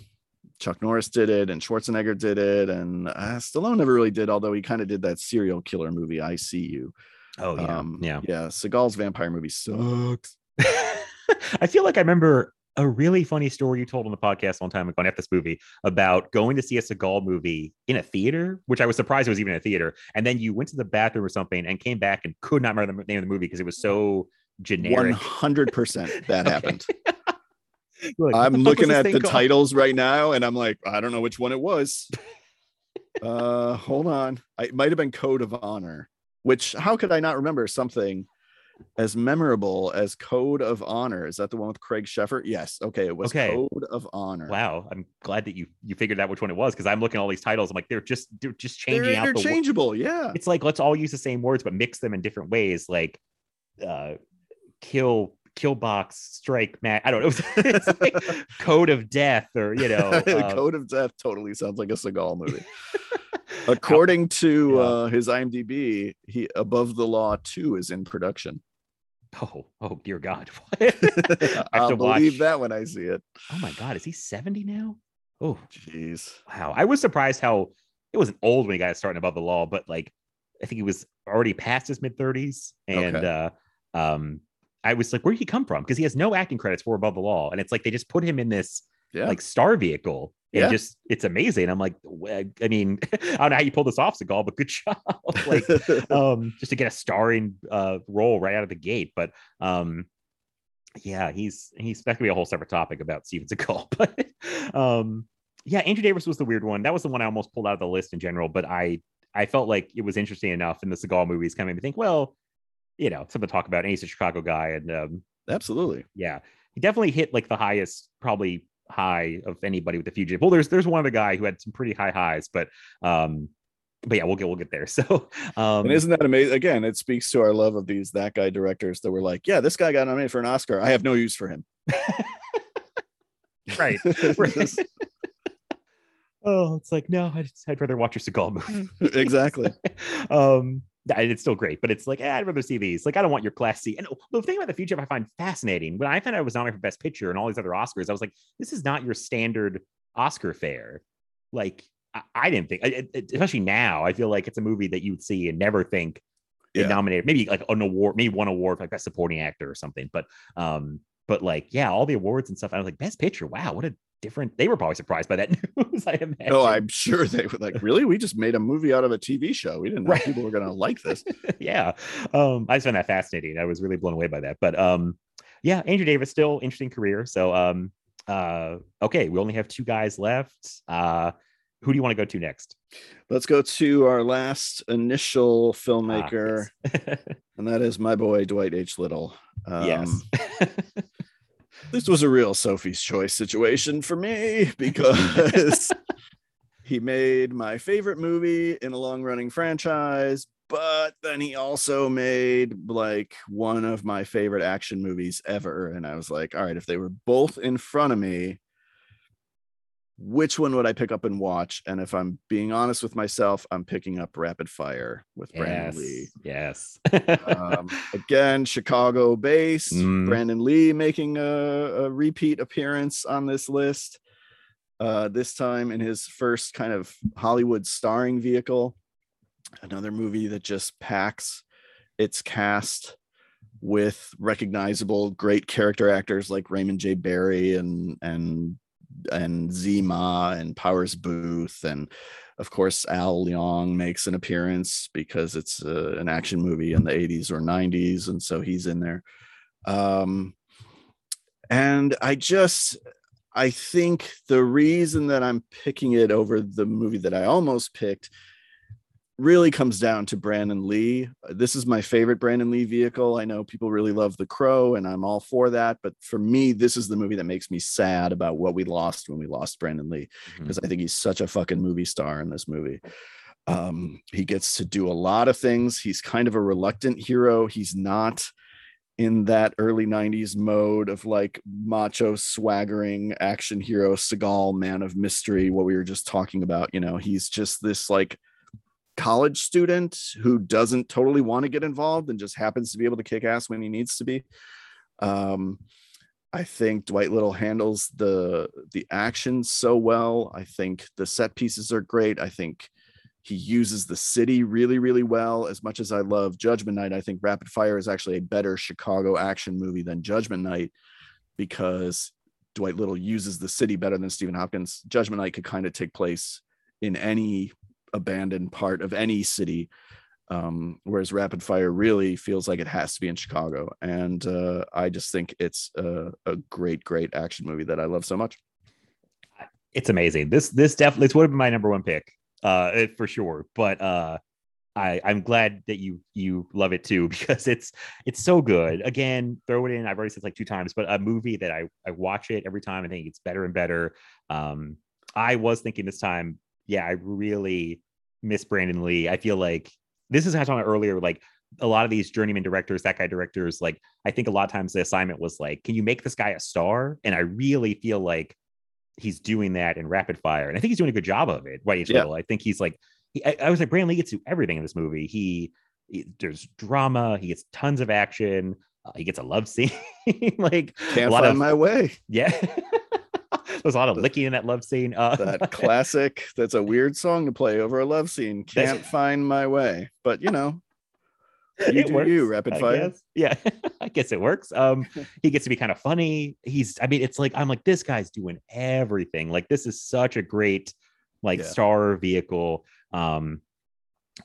Chuck Norris did it, and Schwarzenegger did it, and uh, Stallone never really did, although he kind of did that serial killer movie, I See You. Oh yeah, um, yeah. yeah. Seagal's vampire movie sucks. (laughs) I feel like I remember a really funny story you told on the podcast one time ago on F this movie about going to see a Seagal movie in a theater, which I was surprised it was even a theater. And then you went to the bathroom or something and came back and could not remember the name of the movie because it was so generic. hundred percent that (laughs) happened. Like, I'm the looking at the called?" titles right now, and I'm like, I don't know which one it was. (laughs) uh, hold on. I, it might have been Code of Honor. Which how could I not remember something as memorable as Code of Honor? Is that the one with Craig Sheffer? Yes. Okay, it was Okay. Code of Honor. Wow, I'm glad that you you figured out which one it was because I'm looking at all these titles. I'm like, they're just they're just changing They're out the. interchangeable. yeah. It's like let's all use the same words but mix them in different ways, like uh, kill, kill box, strike, mat. I don't know. (laughs) it's like code of death or you know. (laughs) uh, Code of Death totally sounds like a Seagal movie. (laughs) According to Yeah. uh, his IMDb, he Above the Law 2 is in production. oh, oh dear God! I have I'll to believe watch- that when I see it. Oh my God, is he 70 now? Oh Jeez. wow! I was surprised how it wasn't old when he got starting above the law, but like I think he was already past his mid 30s, and Okay. uh, um, I was like, where did he come from? Because he has no acting credits for above the law, and it's like they just put him in this Yeah. like star vehicle. And Yeah. just it's amazing. I'm like, I mean, (laughs) I don't know how you pulled this off, Seagal, but good (laughs) job. (laughs) like, um, just to get a starring uh role right out of the gate. But um, yeah, he's he's that could be a whole separate topic about Steven Seagal. But um, yeah, Andrew Davis was the weird one. That was the one I almost pulled out of the list in general. But I I felt like it was interesting enough in the Seagal movies, kind of made me think, well, you know, something to talk about. And he's a Chicago guy, and um, Absolutely. yeah, he definitely hit like the highest, probably high of anybody with the fugitive. Well, there's there's one other guy who had some pretty high highs, but um, but yeah, we'll get we'll get there. (laughs) So um, and isn't that amazing? Again, it speaks to our love of these that guy directors that were like, yeah, this guy got nominated for an Oscar. I have no use for him. right, (laughs) right. (laughs) oh, it's like no, I'd, I'd rather watch your Seagal movie. exactly. um it's still great, but it's like eh, I'd rather see these. Like I don't want your class C. And the thing about the future I find fascinating when I found out I was nominated for Best Picture and all these other Oscars, I was like, this is not your standard Oscar fare. Like I, I didn't think, it- it- especially now, I feel like it's a movie that you'd see and never think it nominated, maybe like an award, maybe one award for like best supporting actor or something. But, um, but like, yeah, all the awards and stuff. I was like, best picture. Wow, what a different. They were probably surprised by that (laughs) news. I imagine. No, I'm sure they were like, really? We just made a movie out of a TV show. We didn't know Right. people were gonna like this. (laughs) yeah. Um, I just found that fascinating. I was really blown away by that. But um, yeah, Andrew Davis still interesting career. So um, uh, okay, we only have two guys left. Uh, who do you want to go to next? Let's go to our last initial Ah, filmmaker, yes. (laughs) and that is my boy Dwight H. Little. Um, yes. This was a real Sophie's choice situation for me (laughs) because he made my favorite movie in a long running franchise, but then he also made like one of my favorite action movies ever. And I was like, all right, if they were both in front of me, which one would I pick up and watch? And if I'm being honest with myself, I'm picking up Rapid Fire with Brandon Lee yes. Yes. um, again chicago based Mm. brandon lee making a, a repeat appearance on this list uh, this time in his first kind of hollywood starring vehicle another movie that just packs its cast with recognizable great character actors like raymond j barry and and and tzi ma and powers boothe and of course al leong makes an appearance because it's uh, an action movie in the 80s or 90s and so he's in there. Um and i just i think the reason that i'm picking it over the movie that i almost picked really comes down to brandon lee this is my favorite brandon lee vehicle i know people really love the crow and i'm all for that but for me this is the movie that makes me sad about what we lost when we lost brandon lee because I think he's such a fucking movie star in this movie. Um, he gets to do a lot of things. He's kind of a reluctant hero. He's not in that early 90s mode of like macho swaggering action hero Seagal man of mystery what we were just talking about you know he's just this like college student who doesn't totally want to get involved and just happens to be able to kick ass when he needs to be um I think Dwight Little handles the the action so well. I think the set pieces are great. I think he uses the city really, really well. As much as I love Judgment Night, I think Rapid Fire is actually a better Chicago action movie than Judgment Night because Dwight Little uses the city better than Stephen Hopkins. Judgment Night could kind of take place in any abandoned part of any city um, whereas rapid fire really feels like it has to be in chicago and uh, i just think it's a, a great great action movie that i love so much it's amazing. This this definitely this would have been my number one pick, uh, for sure. But uh, I I'm glad that you you love it too (laughs) because it's it's so good. Again, throw it in. I've already said like two times, but a movie that I I watch it every time. I think it's better and better. Um, I was thinking this time, yeah, I really miss Brandon Lee. I feel like this is how I talking earlier, like. A lot of these journeyman directors, that guy directors, like I think a lot of times the assignment was like, can you make this guy a star? And I really feel like he's doing that in rapid fire and i think he's doing a good job of it H. Yeah. I think he's like he, I, I was like brandon lee gets to everything in this movie he, he- there's drama he gets tons of action uh, he gets a love (laughs) scene like can't a lot find of my way yeah (laughs) there's a lot of licking in that love scene. Uh, that (laughs) classic that's a weird song to play over a love scene. Can't find my way but you know (laughs) you do works, you rapid I fire. guess. yeah (laughs) i guess it works. Um he gets to be kind of funny. He's i mean it's like i'm like this guy's doing everything. Like this is such a great like Yeah. star vehicle. Um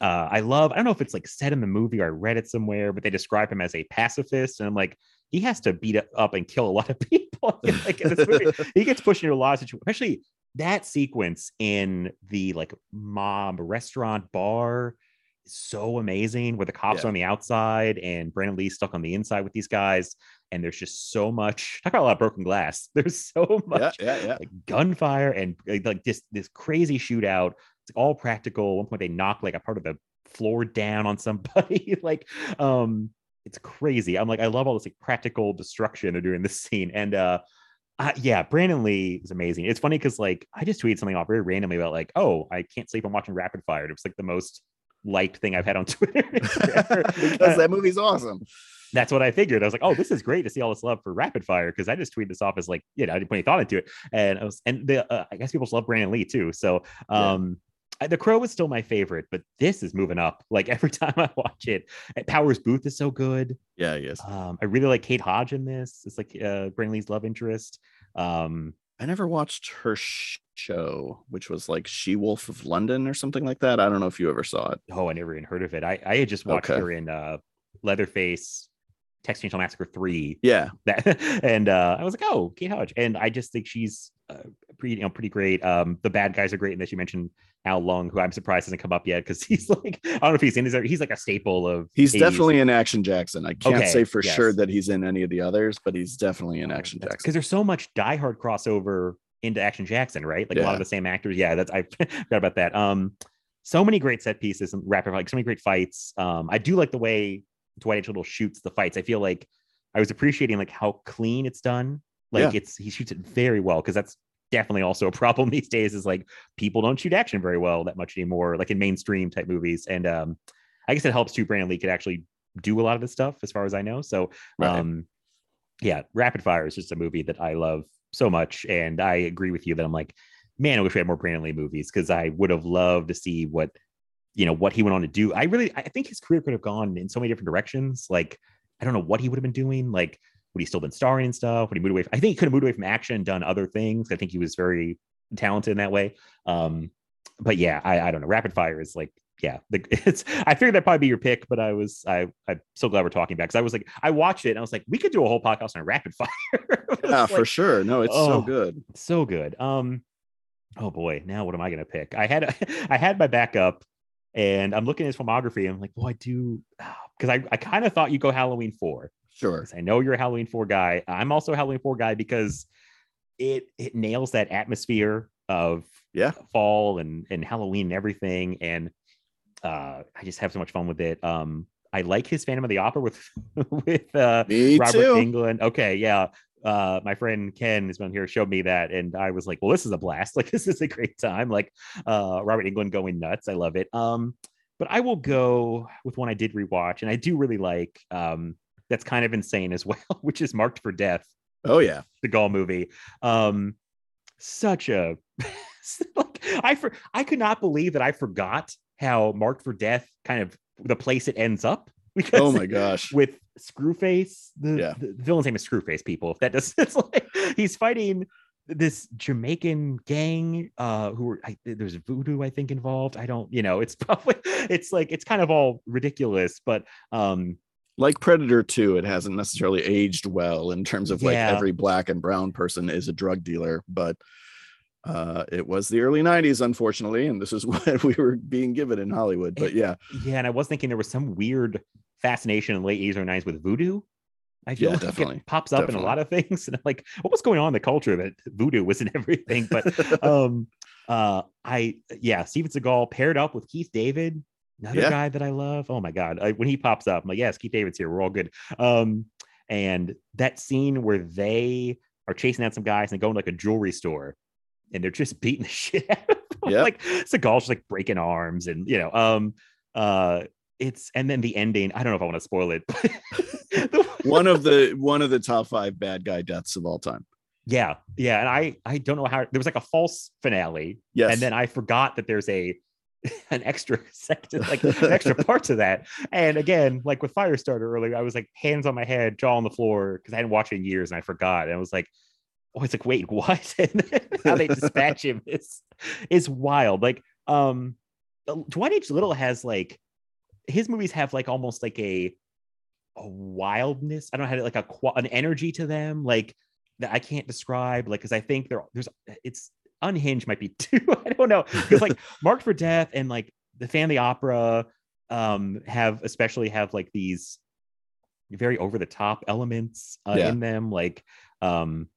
uh i love i don't know if it's like said in the movie or i read it somewhere but they describe him as a pacifist and i'm like he has to beat up and kill a lot of (laughs) people like in this movie (laughs) he gets pushed into a lot of situations especially that sequence in the like mob restaurant bar is so amazing where the cops Yeah. are on the outside and Brandon Lee's stuck on the inside with these guys. And there's just so much (laughs) talk about a lot of broken glass. There's so much yeah yeah like gunfire and like this this crazy shootout. It's all practical. At one point they knock like a part of the floor down on somebody. like um it's crazy. I'm like, I love all this like practical destruction they're doing this (laughs) scene. And uh uh, yeah, Brandon Lee is amazing. It's funny because like I just tweeted something off very randomly about like, oh, I can't sleep. I'm watching Rapid Fire. It was like the most liked thing I've had on (laughs) Twitter. (laughs) because that movie's awesome that's what I figured. I was like, oh, this is great to see all this love for Rapid Fire because I just tweeted this off as like, you know, I didn't put any thought into it, and I was, and the uh, I guess people just love Brandon Lee too. So, um, the Crow is still my favorite, but this is moving up. (laughs) Like every time I watch it, Powers Boothe is so good. Yeah, yes. Um, I really like Kate Hodge in this. It's like uh, Brandon Lee's love interest. Um, I never watched her show, which was like She Wolf of London or something like that. I don't know if you ever saw it. oh, I never even heard of it. I I had just watched Okay. her in uh, Leatherface, Texas Chainsaw Massacre three. Yeah, (laughs) that and uh i was like oh kate hodge and i just think she's uh, pretty you know pretty great um the bad guys are great and that you mentioned al leong who i'm surprised hasn't come up yet because (laughs) he's like i don't know if he's in his he's like a staple of he's 80s. definitely in Action Jackson. I can't Okay, say for yes. sure that he's in any of the others, but he's definitely in Action because Jackson. Because there's so much diehard crossover into action jackson right like a lot of the same actors yeah that's i (laughs) forgot about that um so many great set pieces and rapid like so many great fights um i do like the way dwight H. little shoots the fights i feel like i was appreciating like how clean it's done like Yeah. it's he shoots it very well because that's definitely also a problem (laughs) these days is like people don't shoot action very well that much anymore like in mainstream type movies and um i guess it helps too brandon lee could actually do a lot of this stuff as far as i know so Right. um yeah rapid fire is just a movie that i love so much and i agree with you that i'm like man i wish we had more brandon lee movies because i would have loved to see what you know what he went on to do i really i think his career could have gone in so many different directions like i don't know what he would have been doing like would he still been starring and stuff would he moved away from, i think he could have moved away from action and done other things i think he was very talented in that way um but yeah i, I don't know rapid fire is like yeah (laughs) the, it's i figured that'd probably be your pick but i was i i'm so glad we're talking about because i was like i watched it and i was like we could do a whole podcast on rapid (laughs) fire (laughs) Yeah, like, for sure. No, it's oh. so good. so good. Um, oh boy, now what am I gonna pick? I had I had my backup, and I'm looking at his filmography. And I'm like, well, I do (sighs) because I, I kind of thought you'd go Halloween four Sure. I know you're a Halloween four guy. I'm also a Halloween four guy because it it nails that atmosphere of Yeah. fall and and Halloween and everything, and uh, I just have so much fun with it. Um, I like his Phantom of the Opera with (laughs) with uh Robert too. England. Okay, yeah. Uh, my friend Ken has been here, showed me that, and I was like, "Well, this is a blast! (laughs) Like, this is a great time! Like, uh, Robert Englund going nuts. I love it." Um, but I will go with one I did rewatch, and I do really like. Um, that's kind of insane as (laughs) well, which is Marked for Death, Oh yeah. Seagal movie. Um, such a (laughs) like I for I could not believe that I forgot how Marked for Death kind of the place it ends up. (laughs) Because Oh my gosh. with Screwface. The, Yeah. the, villain's name is Screwface. People, if that does, it's like he's fighting this Jamaican gang. Uh, who are I, there's voodoo, I think, involved. I don't, you know, it's probably it's like it's kind of all ridiculous, but um, Like Predator 2, it hasn't necessarily aged well in terms of like Yeah. every black and brown person is a drug dealer, but uh it was the early 90s unfortunately and this is (laughs) what we were being given in hollywood but yeah yeah, and I was thinking there was some weird fascination in the late 80s or 90s with voodoo. I feel Yeah, like definitely. it pops up in a lot of things, (laughs) and I'm like, what was going on in the culture that voodoo was in (laughs) everything? But um uh i yeah steven seagal paired up with keith david another Yeah. guy that i love oh my god I, when he pops up i'm like yes keith david's here we're all good um and that scene where they are chasing out some guys and going go like a jewelry store and they're just (laughs) beating the shit out of them. Yep. like seagal's just like breaking arms and you know um uh it's and then the ending i don't know if i want to spoil it (laughs) the- (laughs) one of the one of the top five bad guy deaths of all time yeah yeah and i i don't know how there was like a false finale yes and then I forgot that there's a (laughs) an extra section, like an extra (laughs) part to that. And again, like with Firestarter earlier, I was like hands on my head, jaw on the floor because I hadn't watched it in years and I forgot. And I was like, oh, it's like, wait, (laughs) what? And how they dispatch him is is wild. Like, um, Dwight H. Little has like his movies have like almost like a a wildness. I don't know how to like a an energy to them, like that I can't describe. Like, because I think there there's it's unhinged might be (laughs) too. I don't know because like (laughs) Marked for Death and like the Family Opera um have especially have like these very over the top elements uh, Yeah. in them. Like, um,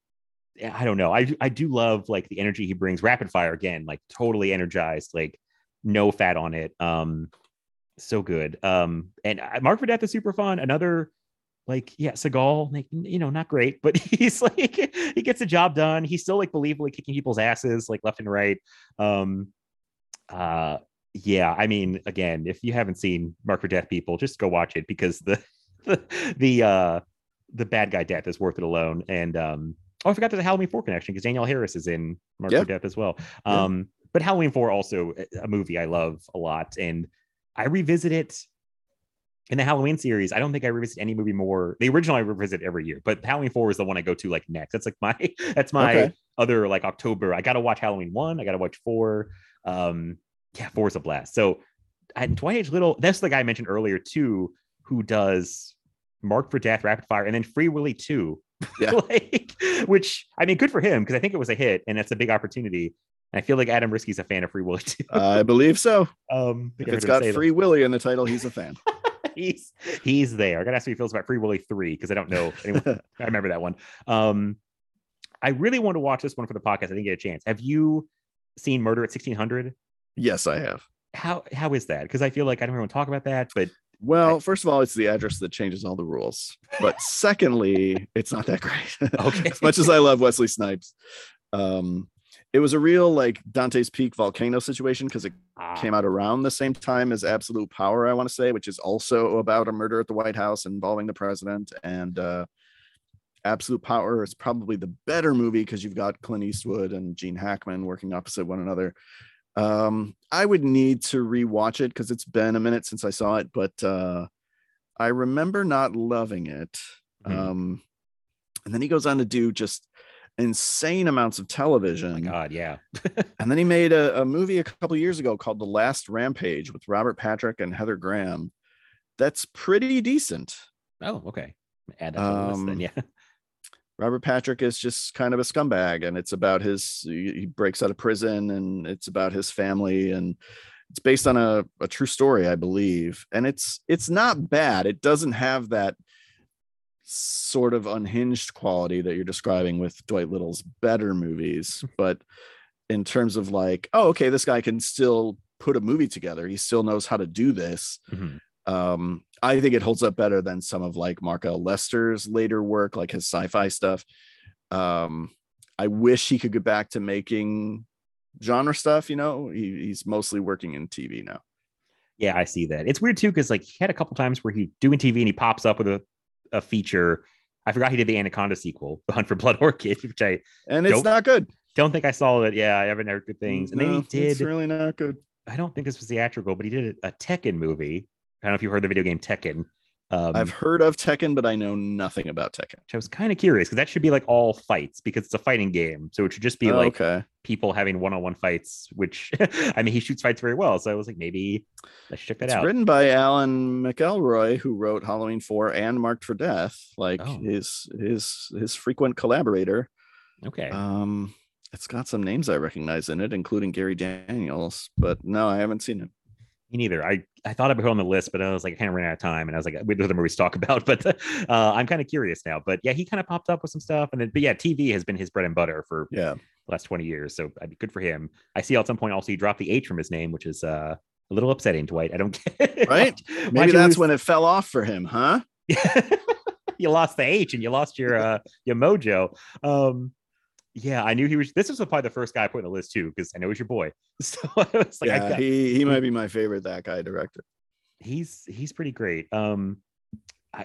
I don't know. I I do love like the energy he brings. Rapid Fire again, like totally energized, like no fat on it. Um, so good. Um, and uh, Marked for Death is super fun. Another like yeah, Seagal, like you know, not great, but (laughs) he's like he gets the job done. He's still like believably kicking people's asses like left and right. Um, uh, yeah, I mean, again, if you haven't seen Marked for Death, people just go watch it because the (laughs) the, the uh the bad guy death is worth it alone. And um oh I forgot there's a Halloween 4 connection because Danielle Harris is in Marked for Death as well. Um but Halloween 4 also a movie I love a lot and I revisit it in the Halloween series. I don't think I revisit any movie more. The original I revisit every year, but Halloween 4 is the one I go to like next. That's like my (laughs) that's my Okay. other like October. I got to watch Halloween 1, I got to watch 4. Um yeah, 4 is a blast. So and Dwight H. Little, that's the guy I mentioned earlier too, who does Marked for Death, Rapid Fire, and then Free Willy 2. (laughs) Yeah. like, which I mean, good for him because I think it was a hit and that's a big opportunity. And I feel like Adam Riske's a fan of Free Willy (laughs) 2. I believe so. um, If it's got say that. Free Willy in the title, he's a fan. (laughs) he's he's there. I gotta ask what he feels about Free Willy 3 because I don't know. Anyone, (laughs) I remember that one. Um, I really want to watch this one for the podcast. I didn't get a chance. Have you seen Murder at 1600? yes, I have. How how is that? Because I feel like I don't want to talk about that, but Well, first of all, it's the address that changes all the rules. But secondly, it's not that great. (laughs) Okay. as much as I love Wesley Snipes, um, it was a real like Dante's Peak volcano situation because it ah, came out around the same time as Absolute Power, I want to say, which is also about a murder at the White House involving the president. And uh, Absolute Power is probably the better movie because you've got Clint Eastwood and Gene Hackman working opposite one another. Um, I would need to rewatch it because it's been a minute since I saw it, but uh, I remember not loving it. Mhm. Um, and then he goes on to do just insane amounts of oh television. my god, yeah. (laughs) And then he made a, a movie a couple years ago called The Last Rampage with Robert Patrick and Heather Graham. That's pretty decent. Oh, okay. Add that to the list then. Um, Yeah. (laughs) Robert Patrick is just kind of a scumbag, and it's about his he he breaks out of prison, and it's about his family, and it's based on a, a true story, I believe. And it's it's not bad. It doesn't have that sort of unhinged quality that you're describing with Dwight Little's better movies, but in terms of like, oh, okay, this guy can still put a movie together. He still knows how to do this. Mhm. Um, I think it holds up better than some of like Mark L. Lester's later work, like his sci-fi stuff. Um, I wish he could get back to making genre stuff. You know, he, he's mostly working in TV now. Yeah, I see that. It's weird too because like he had a couple times where he doing TV and he pops up with a, a feature. I forgot he did the Anaconda sequel, (laughs) The Hunt for Blood Orchid, which I And it's not good. don't think I saw it. Yeah, I haven't heard good things. And then he did. It's really not good. I don't think this was theatrical, but he did a Tekken movie. I don't know if you heard the video game Tekken. Um, I've heard of Tekken, but I know nothing about Tekken. which I was kind of curious because that should be like all fights because it's a fighting game. So it should just be Oh, like okay. people having one-on-one fights. Which (laughs) I mean, he shoots fights very well. So I was like, maybe let's check that out. It's out. written by Alan McElroy, who wrote Halloween 4 and Marked for Death, like Oh. his his his frequent collaborator. okay. Um, it's got some names I recognize in it, including Gary Daniels, but no, I haven't seen it. Me neither. I, I thought I'd put on the list, but I was like, I kind of ran out of time, and I was like, we have other movies to talk about. (laughs) But uh, I'm kind of curious now. But yeah, he kind of popped up with some stuff, and then but yeah, TV has been his bread and butter for Yeah. the last 20 years. So I'd be good for him. I see at some point also he dropped the H from his name, which is uh, a little upsetting, Dwight. I don't (laughs) get it. Right? Maybe that's lose- when it fell off for him, huh? (laughs) you lost the H and you lost your uh your mojo. Um yeah, I knew he was this was probably the first guy I put on the list too, because I know he's your boy. (laughs) So (laughs) I was like, yeah, got- he he might be my favorite that guy director. he's he's pretty great. Um,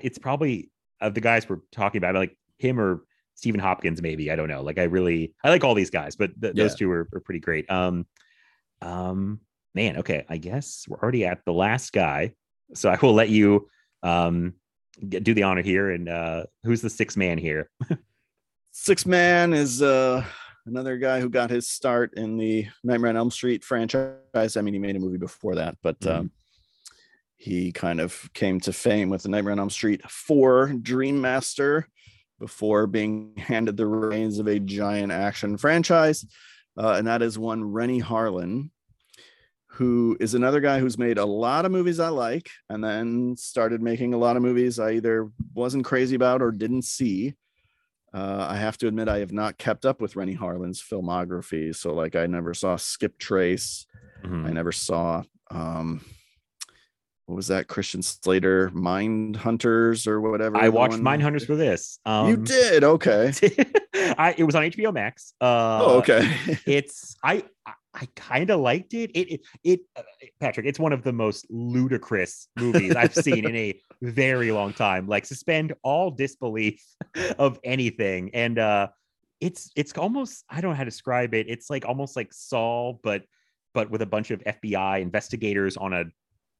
it's probably of the guys we're talking about, like him or Stephen Hopkins, maybe. I don't know. Like I really I like all these guys, but th- those two are, are pretty great. Um, um, man, okay, I guess we're already at the last guy, so I will let you um do the honor here. And uh, who's the sixth man here? (laughs) Six Man is uh another guy who got his start in the Nightmare on Elm Street franchise. I mean, he made a movie before that, but Mhm. um, he kind of came to fame with the Nightmare on Elm Street 4 Dream Master before being (laughs) handed the reins of a giant action franchise. Uh, and that is one Renny Harlin, who is another guy who's made a lot of movies I like and then started making a lot of movies I either wasn't crazy about or didn't see. Uh, I have to admit, I have not kept up with Renny Harlin's filmography. So, like, I never saw Skiptrace. Mhm. I never saw um what was that Christian Slater Mindhunters or whatever. I watched one- Mindhunters for this. Um, You did okay. (laughs) I it was on HBO Max. Uh, oh, okay. (laughs) it's I I kind of liked it. It it, it uh, Patrick, it's one of the most ludicrous movies I've seen in a very long time. Like suspend all disbelief of anything. And uh it's it's almost I don't know how to describe it. It's like almost like Saw, but but with a bunch of FBI investigators on a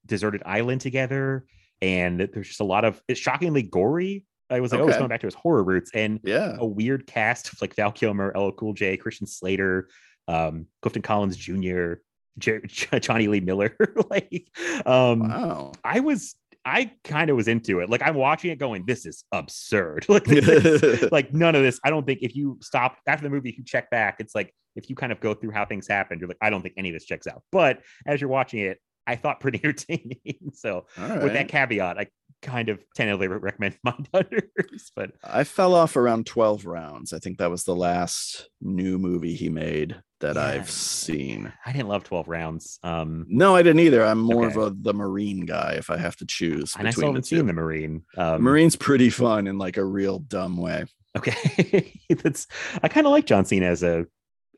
deserted island together. And there's just a lot of it's shockingly gory. I was like, oh, it's going back to his horror roots. And Yeah. a weird cast of like Val Kilmer, LL Cool J, Christian Slater, um, Clifton Collins Jr., Jer- Jonny Lee Miller. (laughs) like, um, Wow. I was, I kind of was into it. Like, I'm watching it, going, "This is absurd." (laughs) like, this (laughs) like none of this. I don't think if you stop after the movie, if you check back, it's like if you kind of go through how things happened, you're like, I don't think any of this checks out. But as you're watching it, I thought pretty entertaining. so All with that caveat, I kind of tentatively recommend Mindhunters. But I fell off around 12 rounds. I think that was the last new movie he made that Yeah. I've seen. I didn't love 12 rounds. Um, No, I didn't either. I'm more Okay. of a the Marine guy if I have to choose and I still the haven't two. seen the Marine. Um, Marine's pretty fun in like a real dumb way. Okay, (laughs) that's I kind of like John Cena as a,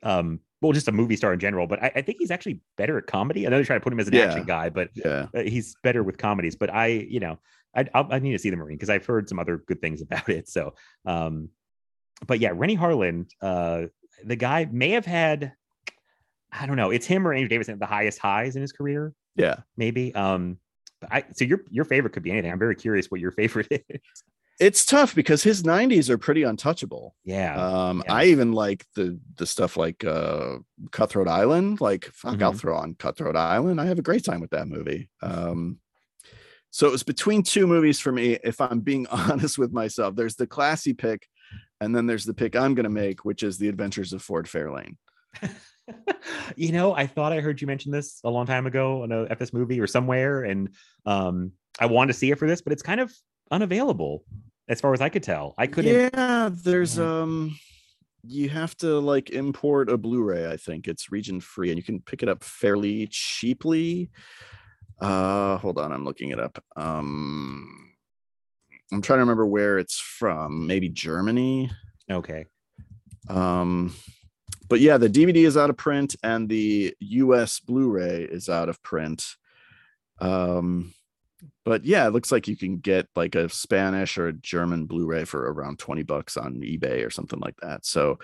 um, well, just a movie star in general. But I, I think he's actually better at comedy. I know they try to put him as an Yeah. action guy, but Yeah. uh, he's better with comedies. But I, you know, I I'll, I need to see the Marine because I've heard some other good things (laughs) about it. So, um, but yeah, Renny Harlin, uh, the guy may have had, I don't know, it's him or Andrew Davis at the highest highs in his career, Yeah. maybe. Um, but I so your your favorite could be anything. I'm very curious what your favorite (laughs) is. It's tough because his 90s are pretty untouchable. Yeah. Um, yeah. I even like the the stuff like uh Cutthroat Island. Like, fuck, I'll Mhm. throw on Cutthroat Island. I have a great time with that movie. Um, so it was between two movies for me. If I'm being (laughs) honest with myself, there's the classy pick, and then there's the pick I'm gonna make, which is The Adventures of Ford Fairlane. (laughs) you know, I thought I heard you mention this a long time ago on a, at this movie or somewhere, and um, I wanted to see it for this, but it's kind of unavailable as far as I could tell. I couldn't. Yeah, there's um you have to like import a Blu-ray, I think. It's region free and you can pick it up fairly cheaply. Uh hold on, I'm looking it up. Um I'm trying to remember where it's from. Maybe Germany. Okay. Um but yeah, the DVD is out of print and the US Blu-ray is out of print. Um but yeah, it looks like you can get like a Spanish or a German Blu-ray for around 20 bucks on eBay or something like that. So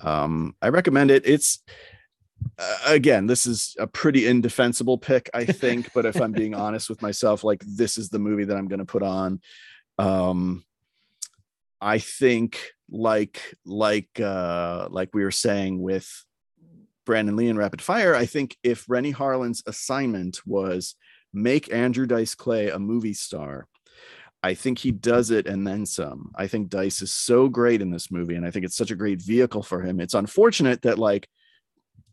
um I recommend it. It's uh, again, this is a pretty indefensible pick, I think, but if I'm being (laughs) honest with myself, like this is the movie that I'm going to put on. Um I think like like uh like we were saying with Brandon Lee and Rapid Fire, I think if Renny Harlin's assignment was make Andrew Dice Clay a movie star, I think he does it and then some. I think Dice is so great in this movie, and I think it's such a great vehicle for him. It's unfortunate that like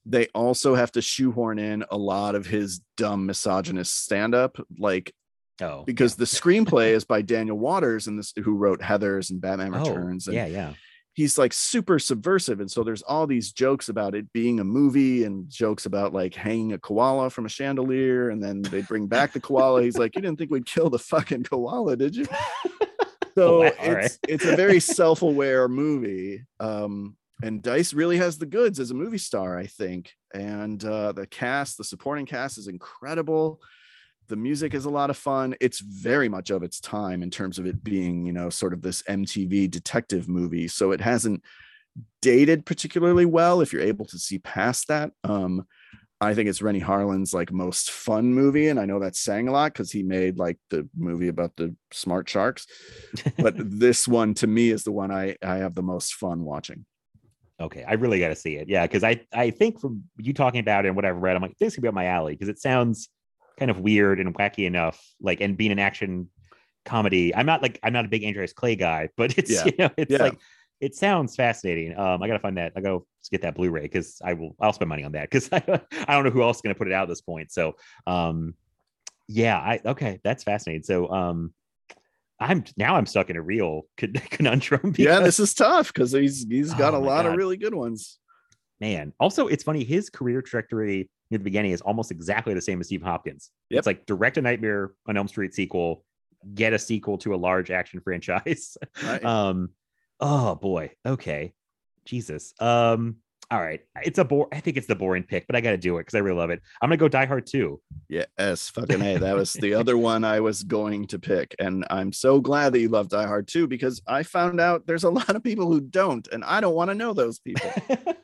they also have to shoehorn in a lot of his dumb misogynist stand-up, like Oh, because the screenplay is by Daniel Waters and this who wrote Heather's and Batman oh, Returns. And yeah, yeah. he's like super subversive and so there's all these jokes about it being a movie and jokes about like hanging a koala from a chandelier and then they bring back the koala he's like you didn't think we'd kill the fucking koala did you (laughs) so Wow, it's right. it's a very self-aware movie um and dice really has the goods as a movie star i think and uh the cast the supporting cast is incredible the music is a lot of fun. It's very much of its time in terms of it being you know sort of this mtv detective movie so it hasn't dated particularly well if you're able to see past that. Um i think it's renny harlin's like most fun movie and i know that's saying a lot because he made like the movie about the smart sharks but (laughs) this one to me is the one i i have the most fun watching. Okay, I really got to see it. Yeah, because I I think from you talking about it and what I've read, I'm like this could be up my alley because it sounds kind of weird and wacky enough. Like and being an action comedy, I'm not like I'm not a big Andrew Dice Clay guy, but (laughs) it's Yeah. you know it's Yeah. like it sounds fascinating. Um, I gotta find that. I gotta get that Blu-ray because I will. I'll spend money on that because (laughs) I, I don't know who else is gonna put it out at this point. So um, yeah, I okay, that's fascinating. So um, I'm now I'm stuck in a real (laughs) con- conundrum. yeah this is tough because he's he's got Oh a lot of really good ones man. Also, it's funny, his career trajectory near the beginning is almost exactly the same as Steve Hopkins. Yep. It's like direct a Nightmare on Elm Street sequel, get a sequel to a large action (laughs) franchise. Right. um, oh boy, okay. Jesus. Um, All right, it's a bore. I think it's the boring pick, but I got to do it because I really love it. I'm gonna go Die Hard too. Yes, fucking A. (laughs) That was the other one I was going to pick. And I'm so glad that you love Die Hard too because I found out there's a lot of people who don't, and I don't want to know those people. (laughs)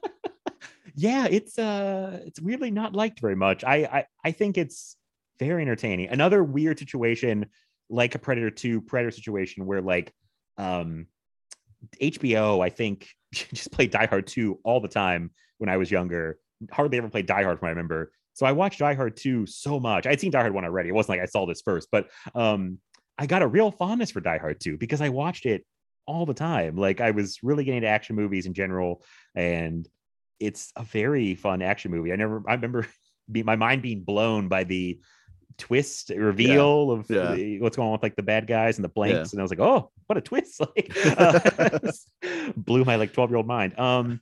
yeah, it's uh, it's weirdly not liked very much. I I, I think it's very entertaining. Another weird situation, like a Predator 2 Predator situation, where like um HBO, I think, (laughs) just played Die Hard 2 all the time when I was younger. Hardly ever played Die Hard from I remember. So I watched Die Hard 2 so much. I'd seen Die Hard 1 already. It wasn't like I saw this first, but um, I got a real fondness for Die Hard 2 because I watched it all the time. Like I was really getting into action movies in general. And it's a very fun action movie. I never, I remember (laughs) be, my mind being blown by the twist reveal of yeah. the- what's going on with like the bad guys and the blanks Yeah. and i was like oh what a twist (laughs) like uh, (laughs) blew my like 12 year old mind um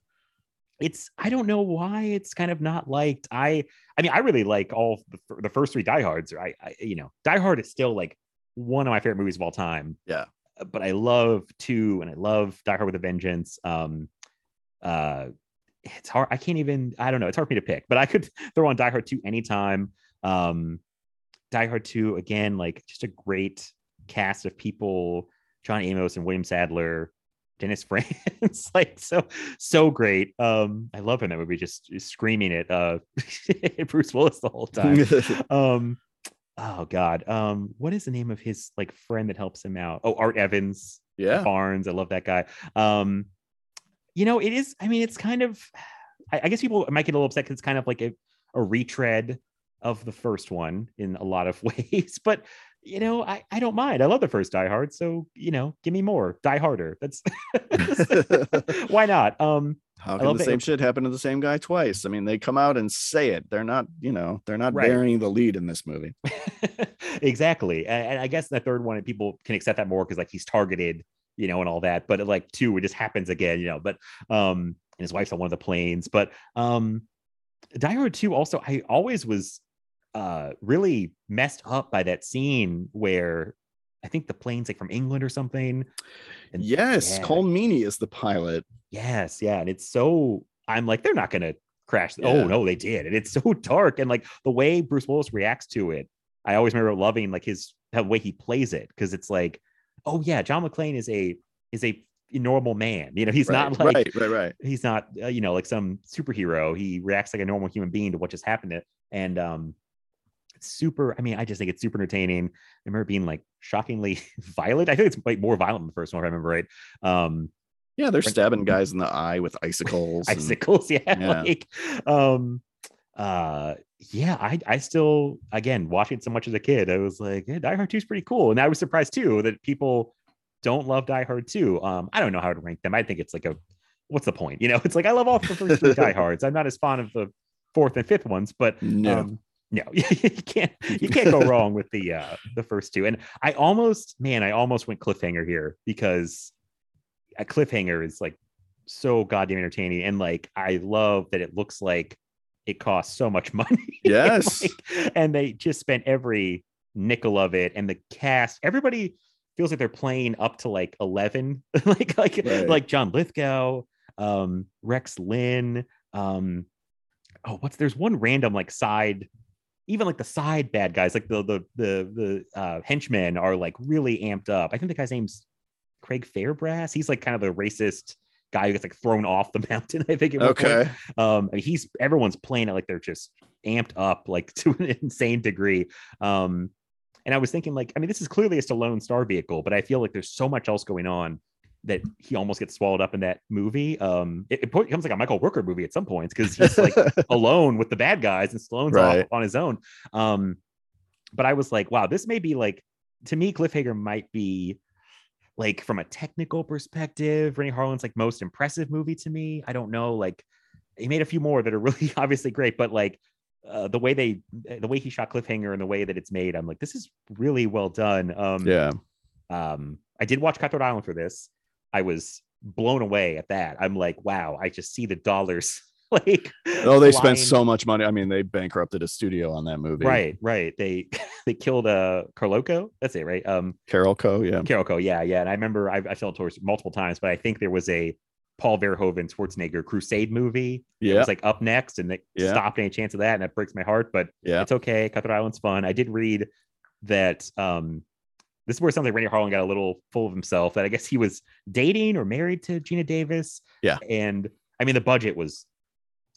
it's i don't know why it's kind of not liked i i mean i really like all the, the first three diehards i, I you know die hard is still like one of my favorite movies of all time Yeah. but i love two and i love die hard with a vengeance um uh it's hard i can't even i don't know it's hard for me to pick but i could (laughs) throw on die hard 2 anytime um die hard 2 again like just a great cast of people john amos and william sadler dennis (laughs) franz like so so great um i love him that movie just, just screaming it. uh (laughs) bruce willis the whole time um oh god um what is the name of his like friend that helps him out oh art evans yeah. Barnes. I love that guy. Um, you know, it is. I mean, it's kind of. I, I guess people might get a little upset because it's kind of like a, a retread of the first one in a lot of (laughs) ways. But you know, I I don't mind. I love the first Die Hard, so you know, give me more. Die Harder. That's (laughs) why not. Um, How can the same shit happen to the same guy twice? I mean, they come out and say it. They're not, you know, they're not Right. bearing the lead in this movie. (laughs) exactly. And, and I guess the third one, people can accept that more because like he's targeted, you know, and all that. But like two, it just happens again, you know. But um, and his wife's on one of the planes. But um, Die Hard two also, I always was uh really messed up by that scene where I think the plane's like from England or something. And Yes, yeah. Meaney is the pilot. Yes, yeah, and it's so I'm like they're not gonna crash. Yeah. Oh no, they did, and it's (laughs) so dark, and like the way Bruce Willis reacts to it, I always remember loving like his the way he plays it because it's like, oh yeah, John McClane is a is a normal man. You know, he's right, not like right, right, right. he's not uh, you know like some superhero. He reacts like a normal human being to what just happened, to, and um, super. I mean, I just think it's super entertaining. I remember being like shockingly (laughs) violent. I think it's like more violent than the first one, if I remember right. Um, Yeah, they're stabbing (laughs) guys in the eye with icicles. and- icicles (laughs) yeah, Yeah. like um uh yeah i i still again watching it so much as a kid i was like yeah, die hard 2 is pretty cool and i was surprised too that people don't love die hard 2 um i don't know how to rank them i think it's like a what's the point you know (laughs) it's like i love all the first three die (laughs) hards i'm not as fond of the fourth and fifth ones but No. um no (laughs) you can't you can't go wrong with the uh the first two and i almost man i almost went cliffhanger here because a cliffhanger is like so goddamn entertaining and like i love that it looks like it costs so much (laughs) money Yes. (laughs) Like, and they just spent every nickel of it and the cast everybody feels like they're playing up to like 11 (laughs) like like Right. like john lithgow um rex linn um oh what's there's one random like side even like the side bad guys like the the the the uh henchmen are like really amped up i think the guy's name's craig fairbrass he's like kind of the racist guy who gets like thrown off the (laughs) mountain i think one point. okay. um he's everyone's playing it like they're just amped up like (laughs) to an insane degree um and i was thinking like i mean this is clearly a Stallone star vehicle but i feel like there's so much else going on that he almost gets swallowed up in that movie um it, it becomes like a michael rooker movie at some points because he's like (laughs) alone with the bad guys and Stallone's Right. off on his own. Um, but I was like, wow, this may be like to me, Cliffhanger might be like from a technical perspective, Renny Harlin's like most impressive movie to me. I don't know, like he made a few more that are (laughs) really obviously great, but like uh, the way they the way he shot Cliffhanger and the way that it's made, I'm like, this is really well done. Um, yeah. um, I did watch Cutthroat Island for this. I was blown away at that. I'm like, wow, I just see the dollars (laughs) like Oh, they spent so much money. I mean, they bankrupted a studio on that movie. Right, right. They (laughs) they killed uh Carolco. That's it, right? Um Carolco Yeah. Carolco, yeah, yeah. And I remember I've I felt towards multiple times, but I think there was a Paul Verhoeven Schwarzenegger Crusade movie. It Yeah. was like up next, and they Yeah. stopped any chance of that, and that breaks my heart. But Yeah. it's okay. Cutthroat Island's fun. I did read that um this is where something Renny Harlin got a little full of himself. That I guess he was dating or married to Geena Davis. Yeah. and I mean the budget was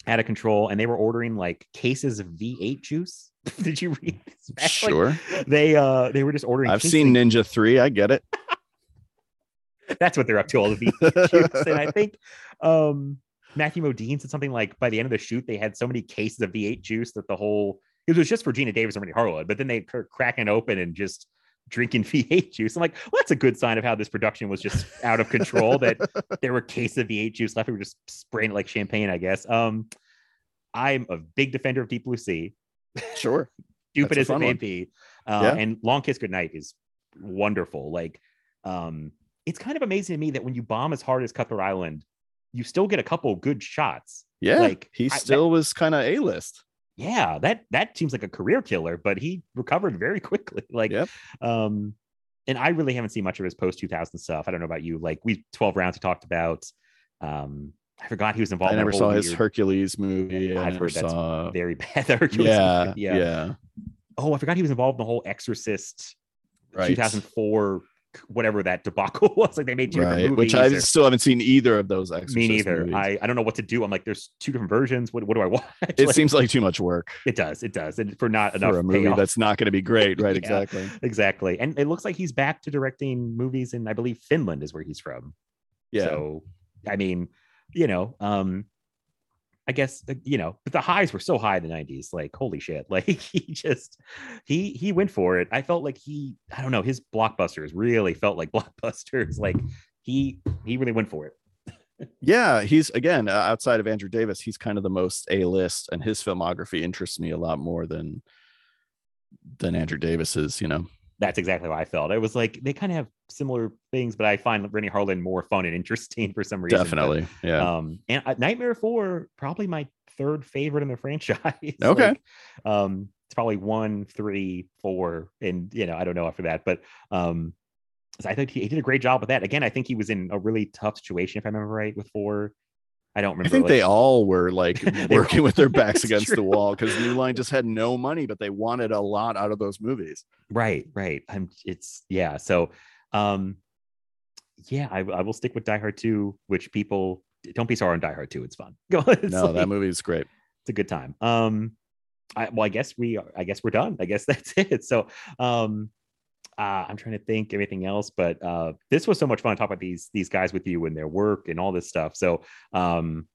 out of control, and they were ordering like cases of V8 juice. (laughs) did you read this? Like, Sure. they uh they were just ordering. I've seen Ninja 3. I get it. (laughs) that's what they're up to all the V8 (laughs) juice. and I think um Matthew Modine said something like by the end of the shoot they had so many cases of V8 juice that the whole it was just for Geena Davis and Renny Harlin, but then they were cracking open and just drinking (laughs) V8 juice. I'm like, well, that's a good sign of how this production was just out of control. that (laughs) there were cases of V8 juice left. We were just spraying it like champagne, I guess. Um, I'm a big defender of Deep Blue Sea. Sure. (laughs) Stupid as it may one. be, uh, Yeah. and Long Kiss Goodnight is wonderful. Like, um, it's kind of amazing to me that when you bomb as hard as Cutthroat Island, you still get a couple good shots. Yeah. Like, he I- that- still was kind of A list. Yeah that that seems like a career killer but he recovered very (laughs) quickly like Yep. um and i really haven't seen much of his post 2000 stuff i don't know about you like we 12 rounds we talked about um i forgot he was involved I in never whole saw his weird- Hercules movie. I I've never heard that's saw. very (laughs) bad Hercules Yeah, movie. yeah. oh i forgot he was involved in the whole exorcist Right. 2004 whatever that debacle (laughs) was like they made two different Right. movies Which I or- still haven't seen either of those. Exorcist me neither movies. I, I don't know what to do i'm like there's two different versions what, what do i (laughs) watch It Like, seems like too much work it does it does and for not enough for a movie payoff. that's not going to be great. (laughs) Right. Yeah. Exactly. exactly and it looks like he's back to directing movies in i believe finland is where he's from Yeah. so i mean you know um i guess uh, you know but the highs were so high in the 90s like holy shit (laughs) like he just he he went for it i felt like he i don't know his blockbusters really felt like (laughs) blockbusters like he he really went for it yeah. He's again uh, outside of Andrew Davis. He's kind of the most A list, and his filmography interests me a lot more than than Andrew Davis's. You know. That's exactly what i felt it was like they kind of have similar things but i find Renny Harlin more fun and interesting (laughs) for some reason but- Definitely. Yeah. Um, and uh, Nightmare 4, probably my third favorite in the (laughs) franchise. Okay. Like, um, it's probably one, three, four, and you know, I don't know after that, but um, so I think he, he did a great job with that. Again, I think he was in a really tough situation, if I remember right, with four. I don't remember. I think like- they all were like (laughs) working with their (laughs) backs against the wall because New Line just had no money, but they wanted a lot out of those movies. right, right. I'm. It's yeah. So, um, yeah, I, I will stick with Die Hard 2, which people don't be sorry on Die Hard 2. It's fun. (laughs) It's no, like- that movie is great. it's a good time. Um, I, well, I guess we, are, I guess we're done. I guess that's it. So, um, uh, I'm trying to think anything else, but uh, this was so much fun to talk about these these guys with you and their work and all this stuff. So, um,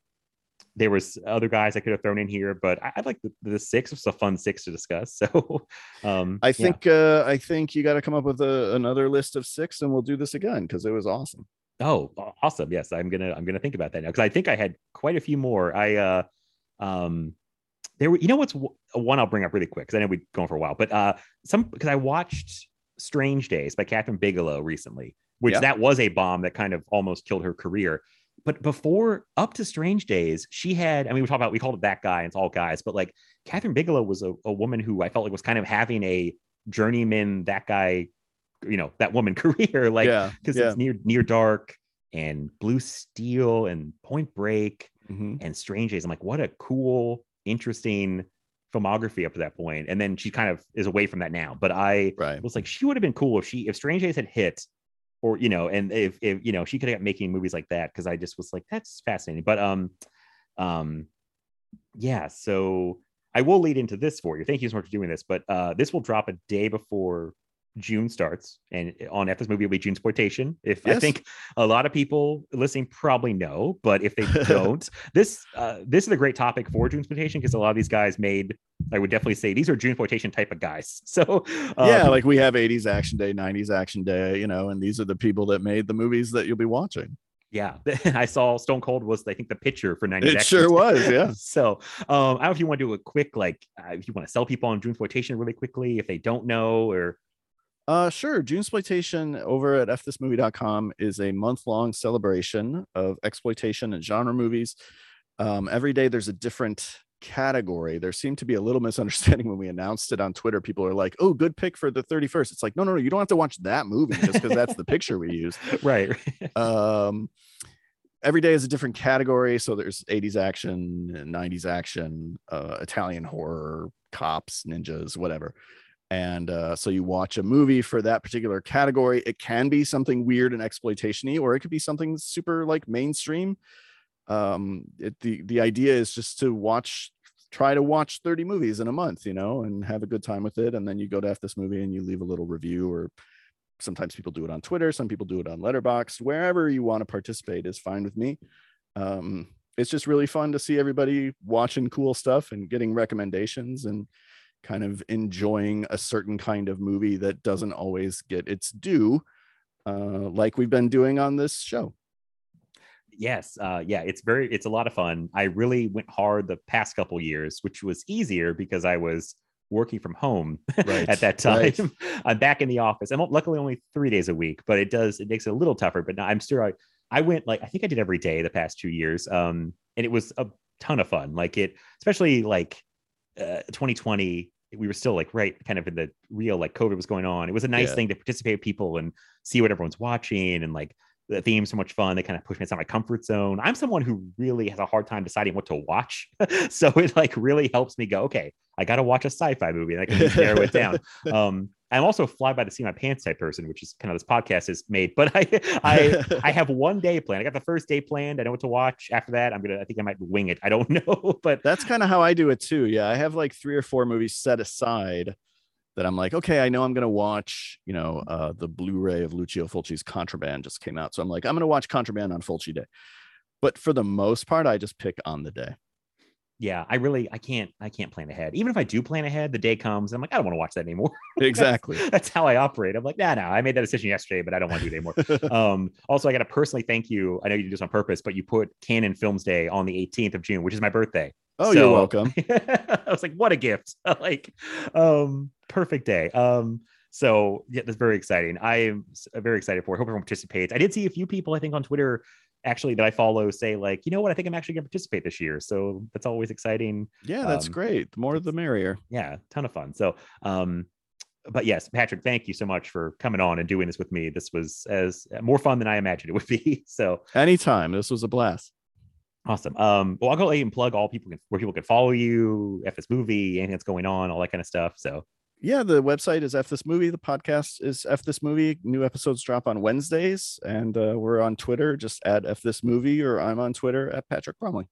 there was other guys I could have thrown in here, but I, I'd like the, the six. was a fun six to discuss. (laughs) So, um, I yeah. think uh, I think you got to come up with a, another list of six, and we'll do this again because it was awesome. Oh, awesome! Yes, I'm gonna I'm gonna think about that now because I think I had quite a few more. I uh, um, there were you know what's one I'll bring up really quick because I know we've going for a while, but uh, some because I watched Strange Days by Kathryn Bigelow recently, which Yeah. that was a bomb that kind of almost killed her career. But before up to Strange Days, she had, I mean, we talk about, we called it that guy, and it's all guys, but like Kathryn Bigelow was a, a woman who I felt like was kind of having a journeyman, that guy, you know, that woman (laughs) career. Like, because yeah. it's near near dark and blue steel and point break Mhm. and strange days i'm like what a cool interesting filmography up to that point and then she kind of is away from that now. But i right. was like she would have been cool if she if strange days had hit or you know and if, if you know she could have got making movies like that because i just was like that's fascinating. But um um yeah so i will lead into this for you. Thank you so much for doing this but uh this will drop a day before june starts and on f this movie will be Junesploitation if i think a lot of people listening probably know but if they (laughs) don't this uh this is a great topic for Junesploitation because a lot of these guys made i would definitely say these are Junesploitation type of guys (laughs) so uh, yeah, like we have 80s action day, 90s action day, you know, and these are the people that made the movies that you'll be watching. Yeah, (laughs) I saw Stone Cold was I think the pitcher for 90s. It Action sure Day. was, yeah. so um, I don't know if you want to do a quick like uh, if you want to sell people on Junesploitation really quickly if they don't know or Uh, sure. Junesploitation over at fthismovie.com is a month long celebration of exploitation and genre movies. Um, every day there's a different category. There seemed to be a little (laughs) misunderstanding when we announced it on Twitter. People are like, oh, good pick for the 31st. It's like, no, no, no, you don't have to watch that movie just because that's the picture we use. (laughs) right. (laughs) Um, every day is a different category. So there's 80s action, 90s action, uh, Italian horror, cops, ninjas, whatever. And uh, so you watch a movie for that particular category. It can be something weird and exploitationy, or it could be something super like mainstream. Um, it, the the idea is just to watch, try to watch 30 movies in a month, you know, and have a good time with it. And then you go to F this movie and you leave a little review or sometimes people do it on Twitter, some people do it on Letterboxd. Wherever you want to participate is fine with me. Um, it's just really fun to see everybody watching cool stuff and getting recommendations and kind of enjoying a certain kind of movie that doesn't always get its due, uh, like we've been doing on this show. Yes, uh, yeah, it's very, it's a lot of fun. I really went hard the past couple years, which was easier because I was working from home (laughs) Right, at that time. right. (laughs) I'm back in the office. I'm luckily only three days a week, but it does it makes it a little tougher. But now I'm still I, I went like I think I did every day the past two years, um, and it was a ton of fun. Like it, especially like uh, 2020. We were still like right, kind of in the real like COVID was going on. It was a nice Yeah. thing to participate with people and see what everyone's watching and like the themes so much fun. They kind of push me outside my comfort zone. I'm someone who really has a hard time deciding what to watch. (laughs) so it like really helps me go, okay, I got to watch a sci-fi movie and I can narrow it down. (laughs) Um, I'm also fly by the seat of my pants type person, which is kind of this podcast is made, but I, (laughs) I, I have one day planned. I got the first day planned. I know what to watch. After that, I'm to, I think I might wing it. I don't (laughs) know, but That's kind of how I do it too. Yeah, I have like three or four movies set aside that I'm like, okay, I know I'm gonna watch. You know, uh, the Blu-ray of Lucio Fulci's Contraband just came out, so I'm like, I'm gonna watch Contraband on Fulci Day. But for the most part, I just pick on the day. Yeah, I really, I can't, I can't plan ahead. Even if I do plan ahead, the day comes, I'm like, I don't want to watch that anymore. (laughs) Exactly. That's how I operate. I'm like, nah, nah, I made that decision yesterday, but I don't want to do it anymore. (laughs) um, also, I got to personally thank you. I know you did this on purpose, but you put Cannon Films Day on the 18th of June, which is my birthday. oh, So- you're welcome. (laughs) I was like, what a gift. like, um, perfect day. Um, so yeah, that's very exciting. I am very excited for it. Hope everyone participates. I did see a few people, I think, on Twitter actually that I follow say, like, you know what, I think I'm actually gonna participate this year. So that's always exciting. Yeah, that's um, great. The more the merrier. Yeah, ton of fun. So um but yes, Patrick, thank you so much for coming on and doing this with me. This was as more fun than I imagined it would be. (laughs) So Anytime. This was a blast. Awesome. Um, well, I'll go ahead and plug all people can, where people can follow you, F this movie, anything that's going on, all that kind of stuff. So Yeah, the website is F This Movie. The podcast is F This Movie. New episodes drop on Wednesdays, and uh, we're on Twitter. Just add F This Movie, or I'm on Twitter at Patrick Bromley.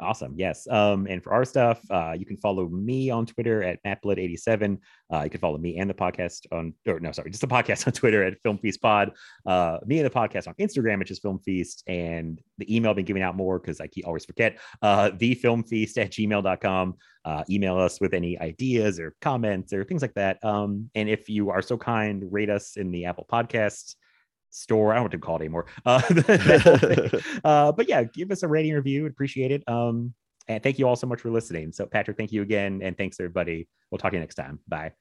Awesome. Yes. Um, and for our stuff, uh, you can follow me on Twitter at MattBlood87. Uh, you can follow me and the podcast on, or no, sorry, just the (laughs) podcast on Twitter at Film Feast Pod. Uh, me and the podcast on Instagram, which is Film Feast, and the email I've been giving out more because I keep always forget. Uh, thefilmfeast at gmail.com. Uh, email us with any ideas or comments or things like that. Um, and if you are so kind, rate us in the Apple Podcast store. I don't know what to call it anymore. Uh, that whole thing. uh, but yeah, give us a rating review. Appreciate it. Um, and thank you all so much for listening. So, Patrick, thank you again. And thanks, everybody. We'll talk to you next time. Bye.